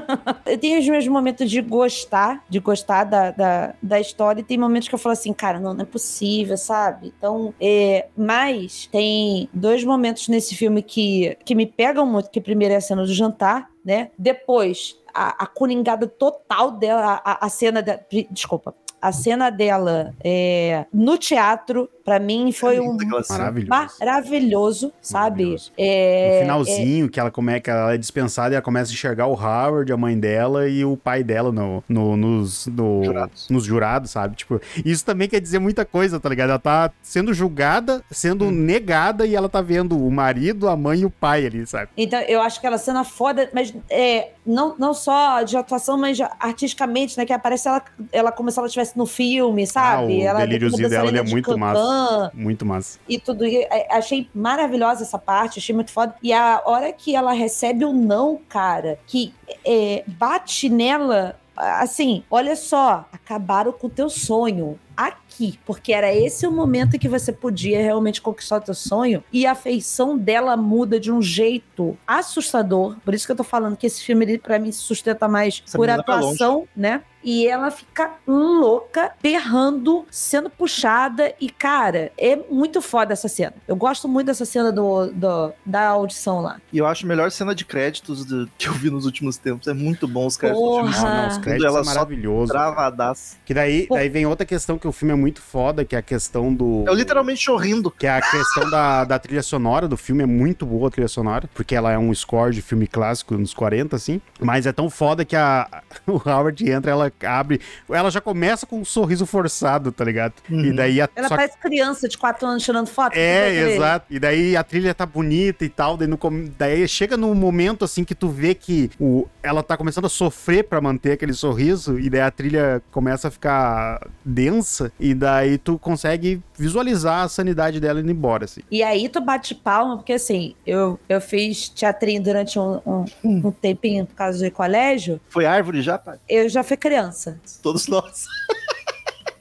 eu tenho os meus momentos de gostar, de gostar da, da, da história, e tem momentos que eu falo assim, cara, não, não é possível, sabe? Então, é, mas tem dois momentos nesse filme que, que me pegam muito, que primeiro é a cena do jantar, né? Depois, a, a coringada total dela, a, a cena da. Desculpa. A cena dela é, no teatro, pra mim, foi um. Maravilhoso. maravilhoso, sabe? Maravilhoso. É, No finalzinho, que ela, come, que ela é dispensada e ela começa a enxergar o Howard, a mãe dela e o pai dela no, no- nos, no- Jurados. nos jurados, sabe? Tipo, isso também quer dizer muita coisa, tá ligado? Ela tá sendo julgada, sendo Hum. negada e ela tá vendo o marido, a mãe e o pai ali, sabe? Então, eu acho aquela cena foda, mas é, não, não só de atuação, mas artisticamente, né? Que aparece ela, ela como se ela estivesse no filme, sabe? Ah, o ela delíriozinho como dela, ele é dançarina de muito Muito massa. E tudo. E, é, achei maravilhosa essa parte, achei muito foda. E a hora que ela recebe o não, cara, que é, bate nela. Assim, olha só, acabaram com o teu sonho aqui, porque era esse o momento que você podia realmente conquistar o teu sonho e a feição dela muda de um jeito assustador. Por isso que eu tô falando que esse filme para mim se sustenta mais Essa por vai atuação, né? E ela fica louca, berrando, sendo puxada. E, cara, é muito foda essa cena. Eu gosto muito dessa cena do, do- da audição lá. E eu acho a melhor cena de créditos do- que eu vi nos últimos tempos. É muito bom os créditos. Porra. Ah, não, os créditos ela é maravilhoso. Travadaço. Que daí, Pô. daí vem outra questão que o filme é muito foda, que é a questão do. Eu literalmente sorrindo. Que é a questão da, da trilha sonora do filme, é muito boa a trilha sonora, porque ela é um score de filme clássico nos 40, assim. Mas é tão foda que a, o Howard entra, ela abre. Ela já começa com um sorriso forçado, tá ligado? Uhum. E daí a, Ela só parece criança de 4 anos tirando foto. É, exato. E daí a trilha tá bonita e tal. Daí, no daí chega num momento assim que tu vê que o... ela tá começando a sofrer pra manter aquele sorriso. E daí a trilha começa a ficar densa. E daí tu consegue visualizar a sanidade dela indo embora, assim. E aí tu bate palma, porque assim, eu, eu fiz teatrinho durante um, um, um tempinho por causa do colégio. Foi árvore já, pai? Eu já fui criança. Todos nós.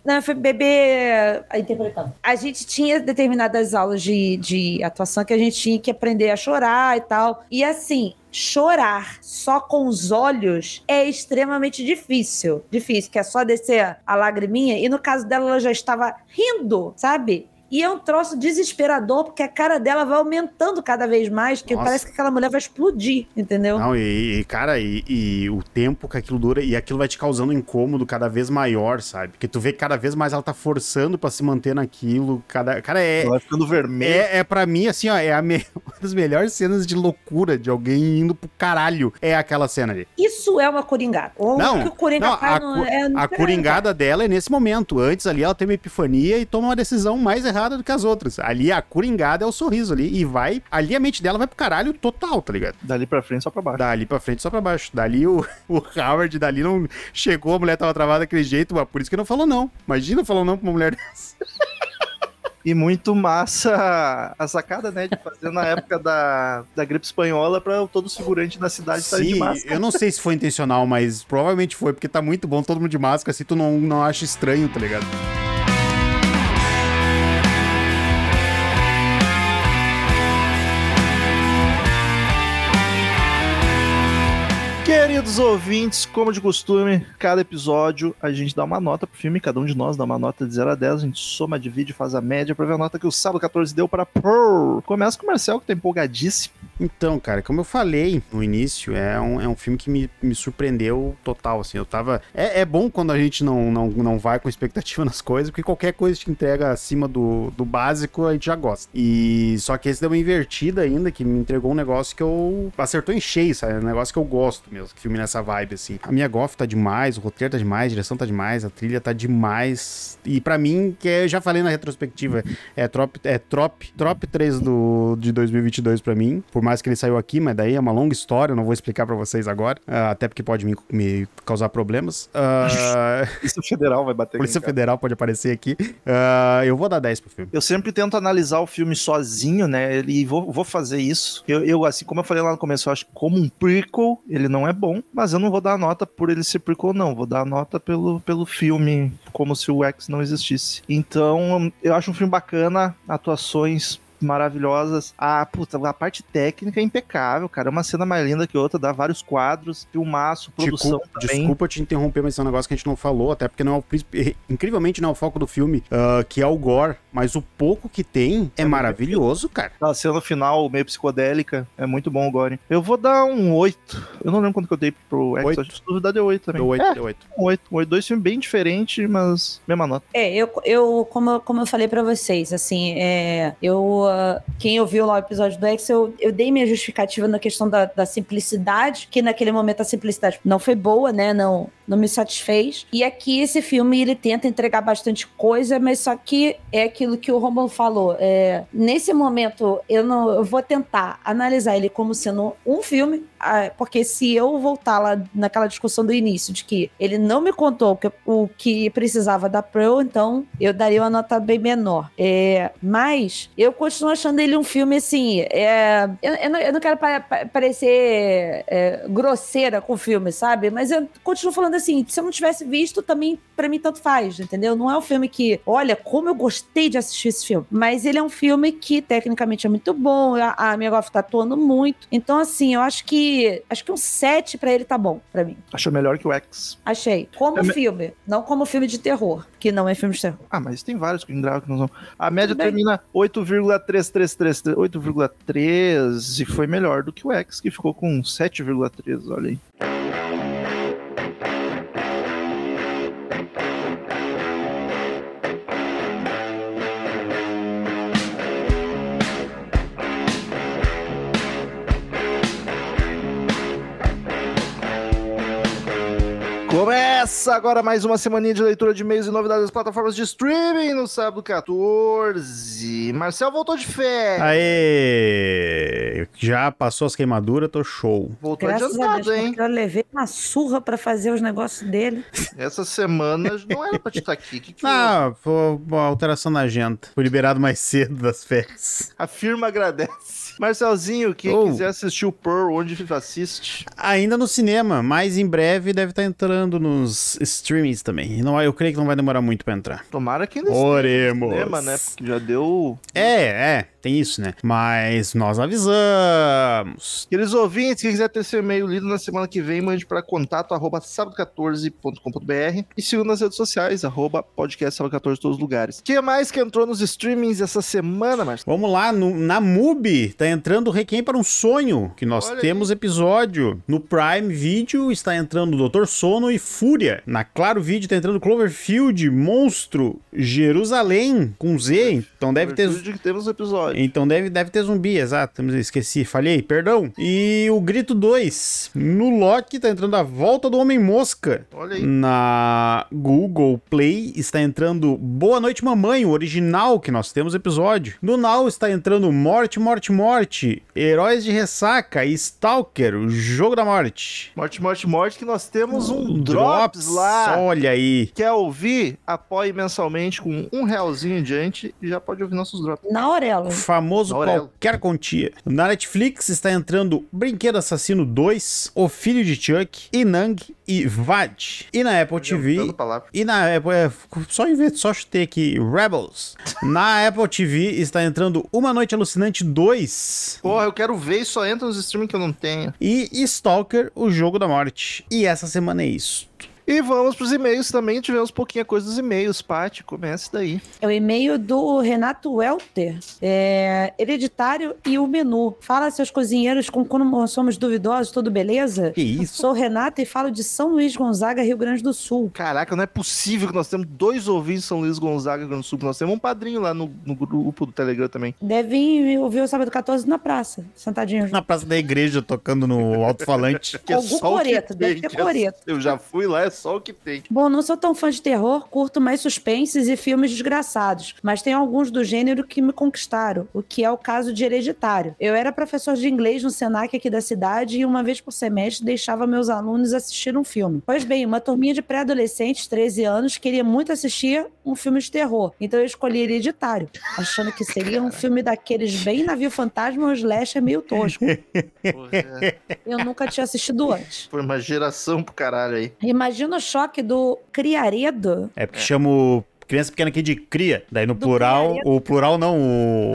Não, foi bebê ah, interpretando. A gente tinha determinadas aulas de, de atuação que a gente tinha que aprender a chorar e tal. E assim, chorar só com os olhos é extremamente difícil. Difícil, que é só descer a lagriminha. E no caso dela, ela já estava rindo, sabe? E é um troço desesperador, porque a cara dela vai aumentando cada vez mais, porque Nossa. parece que aquela mulher vai explodir, entendeu? Não, e, e, cara, e, e o tempo que aquilo dura, e aquilo vai te causando um incômodo cada vez maior, sabe? Porque tu vê que cada vez mais ela tá forçando pra se manter naquilo. Cada, cara, é, Ela vai ficando vermelha. É, é para mim, assim, ó, é a me- uma das melhores cenas de loucura de alguém indo pro caralho. É aquela cena ali. Isso é uma coringada. O Não, que o coringa não, faz a, não cu- é. a coringada dela é nesse momento. Antes ali ela tem uma epifania e toma uma decisão mais errada do que as outras. Ali a coringada é o sorriso ali e vai. Ali a mente dela vai pro caralho total, tá ligado? Dali pra frente, só pra baixo. Dali pra frente, só pra baixo. Dali o, o Howard, dali não chegou, a mulher tava travada daquele jeito, mas por isso que não falou não. Imagina falou não pra uma mulher dessa. E muito massa a sacada, né? De fazer na época da, da gripe espanhola pra todo figurante da cidade estar de Sim, máscara. eu não sei se foi intencional, mas provavelmente foi, porque tá muito bom todo mundo de máscara, assim tu não, não acha estranho, tá ligado? Queridos ouvintes, como de costume, cada episódio a gente dá uma nota pro filme, cada um de nós dá uma nota de 0 a 10, a gente soma, divide, faz a média pra ver a nota que o Sábado 14 deu para Pearl. Começa com o Marcel, que tá empolgadíssimo. Então, cara, como eu falei no início, é um, é um filme que me, me surpreendeu total, assim, eu tava... É, é bom quando a gente não, não, não vai com expectativa nas coisas, porque qualquer coisa que entrega acima do, do básico, a gente já gosta. E só que esse deu uma invertida ainda, que me entregou um negócio que eu... acertou em cheio, sabe? Um negócio que eu gosto mesmo, filme nessa vibe, assim. A minha gof tá demais, o roteiro tá demais, a direção tá demais, a trilha tá demais. E pra mim, que eu já falei na retrospectiva, é Trop, é Trop, Trop 3 do, de 2022 pra mim. Por mais que ele saiu aqui, mas daí é uma longa história, eu não vou explicar pra vocês agora. ah, até porque pode me, me causar problemas. Ah, Isso federal vai bater Polícia. Federal pode aparecer aqui. Ah, eu vou dar 10 pro filme. Eu sempre tento analisar o filme sozinho, né? E vou, vou fazer isso. Eu, eu, assim, como eu falei lá no começo, eu acho que como um prequel, ele não é bom, mas eu não vou dar nota por ele ser prequel, não. Vou dar nota pelo, pelo filme, como se o X não existisse. Então, eu acho um filme bacana, atuações maravilhosas. A, puta, a parte técnica é impecável, cara. É uma cena mais linda que outra, dá vários quadros, filmaço, produção Desculpa, desculpa te interromper, mas esse é um negócio que a gente não falou, até porque não é o. Incrivelmente não é o foco do filme, ah, que é o gore, mas o pouco que tem é É maravilhoso, cara. A cena final, meio psicodélica, é muito bom o Gore. Eu vou dar um 8. Eu não lembro quanto que eu dei pro X, Oito. acho que na verdade é 8 também. Deu 8, é, deu 8. um 8. Um 8. Dois filmes bem diferentes, mas mesma nota. É, eu, eu como, eu- como eu falei pra vocês, assim, é, eu, ah, quem ouviu lá o episódio do X, eu, eu dei minha justificativa na questão da, da simplicidade, que naquele momento a simplicidade não foi boa, né, não, não me satisfez. E aqui esse filme, ele tenta entregar bastante coisa, mas só que é aquilo que o Romulo falou, é, nesse momento eu não, eu vou tentar analisar ele como sendo um filme, ah, porque se eu voltar lá naquela discussão do início de que ele não me contou o que, precisava da Pearl, então eu daria uma nota bem menor. É, mas eu continuo achando ele um filme assim. é, eu, eu não, eu não quero pa- pa- parecer é, grosseira com o filme, sabe? Mas eu continuo falando assim: se eu não tivesse visto, também pra mim tanto faz, entendeu? Não é um filme que, olha, como eu gostei de assistir esse filme. Mas ele é um filme que tecnicamente é muito bom, a, a minha Goff tá atuando muito. Então, assim, eu acho que. Acho que um 7 pra ele tá bom, pra mim. Achou melhor que o X. Achei. Como É me- filme, não como filme de terror, que não é filme de terror. Ah, mas tem vários que nós vamos. A média termina 8,333. 8,3 e foi melhor do que o X, que ficou com 7,3. Olha aí. Começar agora mais uma semaninha de leitura de e-mails e novidades das plataformas de streaming no sábado 14. Marcel voltou de férias. Aê! Já passou as queimaduras, tô show. Voltou Graças a adiantado, Deus, hein? eu levei uma surra pra fazer os negócios dele. Essa semana não era pra te estar aqui. Que que? Ah, foi uma alteração na agenda. Fui liberado mais cedo das férias. A firma agradece. Marcelzinho, quem Oh. quiser assistir o Pearl, onde assiste? Ainda no cinema, mas em breve deve estar entrando nos streamings também. Não, eu creio que não vai demorar muito pra entrar. Tomara que ainda Oremos. no cinema, né? Porque já deu... É, é, tem isso, né? Mas nós avisamos. Queridos ouvintes, quem quiser ter seu e-mail lido na semana que vem, mande para contato arroba sábado14.com.br e siga nas redes sociais, arroba podcast sábado14 em todos os lugares. O que mais que entrou nos streamings essa semana, Marcelo? Vamos lá, no- na MUBI tá entrando o Requiem para um Sonho, que nós Olha aí. temos episódio. No Prime Video está entrando Doutor Sono e Fúria. Na Claro Video tá entrando Cloverfield, Monstro, Jerusalém, com Z, então deve ter... Que temos no episódio. Então deve, deve ter zumbi, exato. Esqueci, falhei, perdão. E o Grito 2. No Loki tá entrando a volta do Homem-Mosca. Olha aí. Na Google Play está entrando Boa Noite Mamãe, o original que nós temos episódio. No Now está entrando Morte, Morte, Morte, Heróis de Ressaca e Stalker, o Jogo da Morte. Morte, morte, morte, que nós temos um drops, lá. Olha aí. Quer ouvir? Apoie mensalmente com um realzinho em diante e já pode ouvir nossos drops. Na Aurelo. Famoso Aurelo. qualquer quantia. Na Netflix está entrando Brinquedo Assassino 2, O Filho de Chuck, Inang e Vad. E na Apple TV. E na Apple, é, só invento, só chutei aqui, Rebels. Na Apple TV está entrando Uma Noite Alucinante 2 Porra, eu quero ver e só entra nos streaming que eu não tenho. e Stalker, o Jogo da Morte. E essa semana é isso. E vamos pros e-mails também. Tivemos pouquinha coisa dos e-mails. Paty, comece daí. É o e-mail do Renato Welter. É, hereditário e o menu. Fala, seus cozinheiros, com como somos duvidosos, tudo beleza? Que isso? Sou Renato e falo de São Luís Gonzaga, Rio Grande do Sul. Caraca, não é possível que nós temos dois ouvintes de São Luís Gonzaga, Rio Grande do Sul. Nós temos um padrinho lá no, no grupo do Telegram também. Devem ouvir o sábado 14 na praça, sentadinhos. Na praça da igreja, tocando no alto-falante. Que é Algum só o que coreto, deve ter coreto. Eu já fui lá, é só o que tem. Bom, não sou tão fã de terror, curto mais suspenses e filmes desgraçados, mas tem alguns do gênero que me conquistaram, o que é o caso de Hereditário. Eu era professor de inglês no Senac aqui da cidade e uma vez por semestre deixava meus alunos assistir um filme. Pois bem, uma turminha de pré-adolescentes, 13 anos, queria muito assistir um filme de terror, então eu escolhi Hereditário, achando que seria um filme daqueles bem navio fantasma ou slasher meio tosco. É. Eu nunca tinha assistido antes. Foi uma geração pro caralho aí. Imagina o choque do Criaredo É porque chamo criança pequena aqui de cria. Daí no Do plural, criaredo. o plural não, o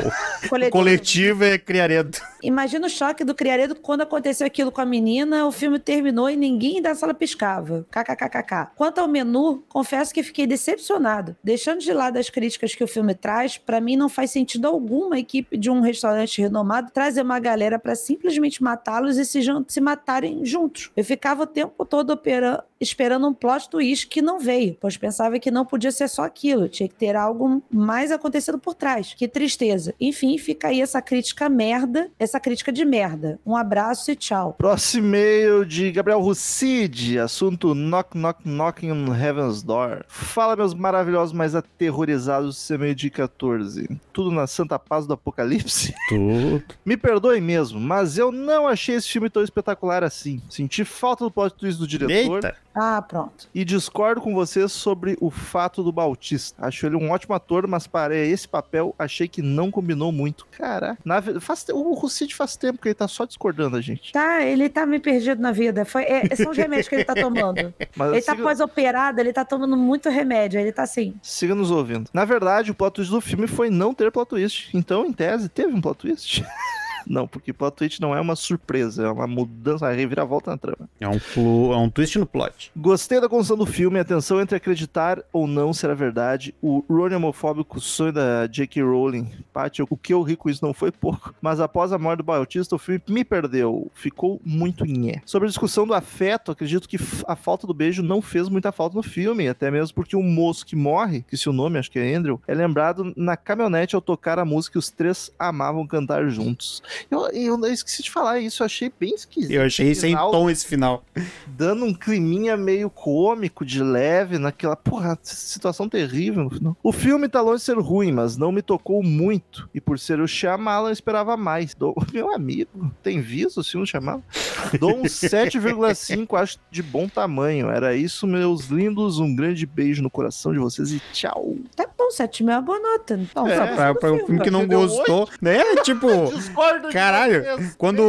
coletivo. coletivo é criaredo. Imagina o choque do Criaredo quando aconteceu aquilo com a menina, o filme terminou e ninguém da sala piscava. KKKKK. Quanto ao menu, confesso que fiquei decepcionado. Deixando de lado as críticas que o filme traz, pra mim não faz sentido algum a equipe de um restaurante renomado trazer uma galera pra simplesmente matá-los e se, se matarem juntos. Eu ficava o tempo todo opera- esperando um plot twist que não veio, pois pensava que não podia ser só aquilo, tinha que ter algo mais acontecendo por trás. Que tristeza. Enfim, fica aí essa crítica merda, essa crítica de merda. Um abraço e tchau. Próximo e-mail de Gabriel Rucide, assunto Knock Knock Knocking on Heaven's Door. Fala, meus maravilhosos, mas aterrorizados do meio de 14. Tudo na santa paz do apocalipse? Tudo. Me perdoe mesmo, mas eu não achei esse filme tão espetacular assim. Senti falta do plot twist do diretor Eita. Ah, pronto. e discordo com vocês sobre o fato do Bautista. Acho ele um ótimo ator, mas para esse papel achei que não combinou muito. Cara, na faz, o Rucide faz tempo que ele tá só discordando da gente. Tá, ele tá meio perdido na vida. Foi, é, são os remédios que ele tá tomando. Mas Ele tá siga- pós-operado, ele tá tomando muito remédio. Ele tá assim. Siga nos ouvindo. Na verdade, o plot twist do filme foi não ter plot twist. Então, em tese, teve um plot twist. não, porque plot twist não é uma surpresa, é uma mudança, uma reviravolta na trama. É um, plu- é um twist no plot. Gostei da construção do filme, a tensão entre acreditar ou não ser a verdade, o Ronnie homofóbico sonho da J.K. Rowling. Paty, o que eu ri com isso não foi pouco, mas após a morte do Bautista, o filme me perdeu, ficou muito nhé. Sobre a discussão do afeto, acredito que a falta do beijo não fez muita falta no filme, até mesmo porque o moço que morre, que se o nome acho que é Andrew, é lembrado na caminhonete ao tocar a música que os três amavam cantar juntos. Eu, eu, eu esqueci de falar isso, eu achei bem esquisito. Eu achei sem Final- tom esse final. Dando um climinha meio cômico, de leve, naquela, porra, situação terrível no final. O filme tá longe de ser ruim, mas não me tocou muito. E por ser o Shyamalan, eu esperava mais. Dou- Meu amigo, tem visto o filme Shyamalan? Dou um 7,5, acho de bom tamanho. Era isso, meus lindos. Um grande beijo no coração de vocês e tchau. Tá bom, 7 mil é uma boa nota. Então, É, Pra, pra um filme que não deu gostou, né? Tipo, caralho, quando,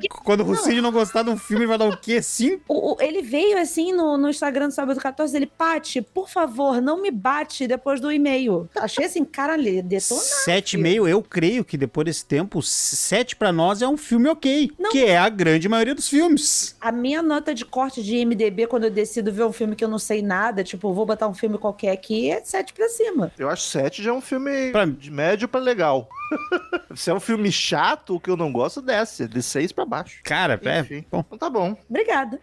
que- quando o Cid não gostar de um filme, vai dar o quê? Cinco? O- o- ele veio assim no, no Instagram do Sábado 14, ele, Pati, por favor, não me bate depois do e-mail. Achei assim, caralho, detonado. Sete e meio, eu creio que depois desse tempo, sete pra nós é um filme ok. Não. Que é a grande maioria dos filmes. A minha nota de corte de MDB, quando eu decido ver um filme que eu não sei nada, tipo, vou botar um filme qualquer aqui, é 7 pra cima. Eu acho 7 já é um filme Pra- de médio pra legal. Se é um filme chato, o que eu não gosto, desce. De 6 pra baixo. Cara, é. Enfim. Bom, Então tá bom. Obrigada.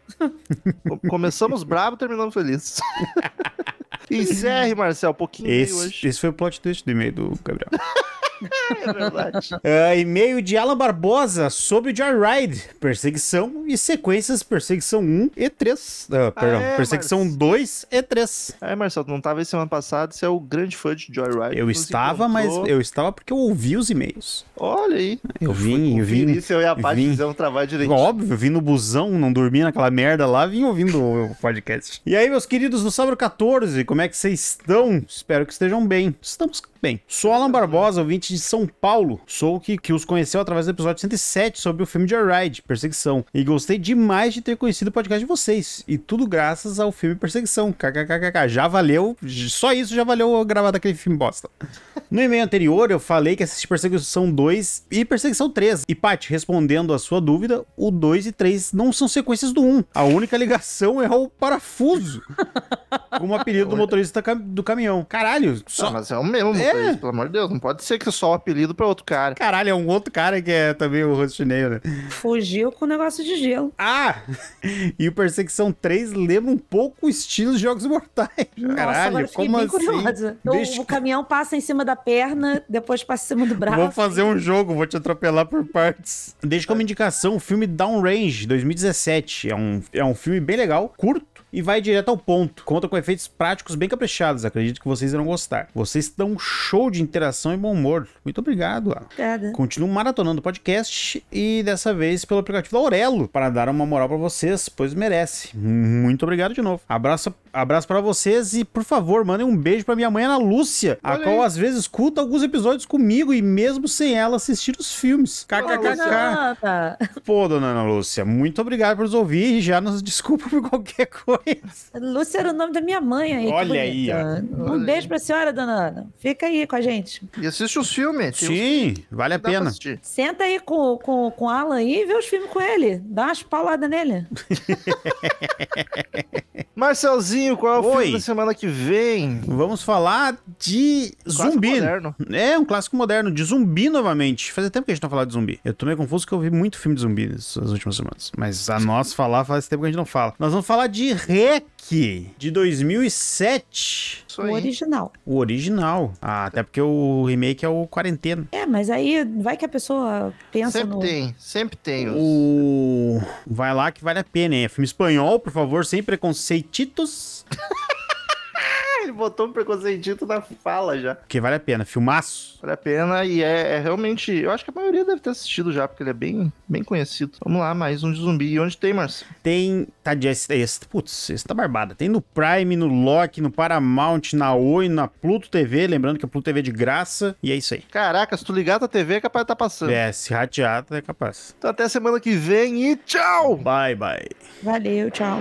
Co- Começamos bravo, terminamos felizes. Encerre, Marcel, um pouquinho esse, hoje. esse foi o plot twist do e-mail do Gabriel. É verdade. Ah, e-mail de Alan Barbosa sobre Joyride, perseguição e sequências perseguição 1 e 3. Ah, perdão, é, perseguição Marcio. 2 e 3. Aí, Marcel, tu não tava aí semana passada, você é o grande fã de Joyride. Eu estava, mas eu estava porque eu ouvi os e-mails. Olha aí. Eu vim, eu vim. Se eu e a vim. fizemos trabalho direitinho. Óbvio, eu vim no busão, não dormi naquela merda lá, vim ouvindo o podcast. E aí, meus queridos do Sábado 14, como é que vocês estão? Espero que estejam bem. Estamos bem. Sou Alan Barbosa, ouvinte de São Paulo. Sou o que, que os conheceu através do episódio 107 sobre o filme Joyride, Perseguição. E gostei demais de ter conhecido o podcast de vocês. E tudo graças ao filme Perseguição. KKKKK. Já valeu, só isso já valeu eu gravar daquele filme bosta. No e-mail anterior, eu falei que assisti Perseguição 2 e Perseguição 3. E, Paty, respondendo a sua dúvida, o 2 e 3 não são sequências do 1. A única ligação é o parafuso. como apelido do motorista do caminhão. Caralho, só. Ah, mas é o mesmo, É. motorista, pelo amor de Deus. Não pode ser que só o apelido pra outro cara. Caralho, é um outro cara que é também o rostineiro, né? Fugiu com o negócio de gelo. Ah! E o Perseguição 3 lembra um pouco o estilo de Jogos Mortais. Nossa, Caralho, como bem assim? curiosa. O- Deixa- O, caminhão passa em cima da perna, depois passa em cima do braço. Vou fazer um jogo, vou te atropelar por partes. Deixa como indicação o filme Downrange, 2017. É um, é um filme bem legal, curto e vai direto ao ponto. Conta com efeitos práticos bem caprichados. Acredito que vocês irão gostar. Vocês dão um show de interação e bom humor. Muito obrigado. Obrigada. Continuo maratonando o podcast e dessa vez pelo aplicativo da Aurelo para dar uma moral pra vocês, pois merece. Muito obrigado de novo. Abraço, abraço para vocês e por favor, mandem um beijo pra minha mãe Ana Lúcia, a Olha qual aí. às vezes escuta alguns episódios comigo e mesmo sem ela assistir os filmes. KKKK. Pô, dona Ana Lúcia, muito obrigado por nos ouvir e já nos desculpa por qualquer coisa. Lúcia era o nome da minha mãe aí. Olha aí, bonita. Um Olha beijo aí. pra senhora, dona Ana. Fica aí com a gente. E assiste os filmes. Sim, vale a pena. Senta aí com, com, com o Alan aí e vê os filmes com ele. Dá umas pauladas nele. Marcelzinho, qual é o Oi. filme da semana que vem? Vamos falar de zumbi. moderno. É, um clássico moderno, de zumbi novamente. Fazia tempo que a gente não falava de zumbi. Eu tô meio confuso porque eu vi muito filme de zumbi nessas últimas semanas. Mas a nós falar faz tempo que a gente não fala. Nós vamos falar de Rec, de 2007. Isso O aí. original. O original. Ah, até porque o remake é o Quarentena. É, mas aí vai que a pessoa pensa Sempre no. tem, sempre tem. os- O... Vai lá que vale a pena, hein? É filme espanhol, por favor, sem preconceititos. Ele botou um preconceito na fala já. Que vale a pena. Filmaço. Vale a pena e é, é realmente. Eu acho que a maioria deve ter assistido já, porque ele é bem, bem conhecido. Vamos lá, mais um de zumbi. E onde tem, Marcelo? Tem. Tá de esse, esse. Putz, esse tá barbada. Tem no Prime, no Loki, no Paramount, na Oi, na Pluto TV. Lembrando que a Pluto TV é de graça. E é isso aí. Caraca, se tu ligar tua TV é capaz de estar passando. É, se ratear, é capaz. Então até semana que vem e tchau! Bye, bye. Valeu, tchau.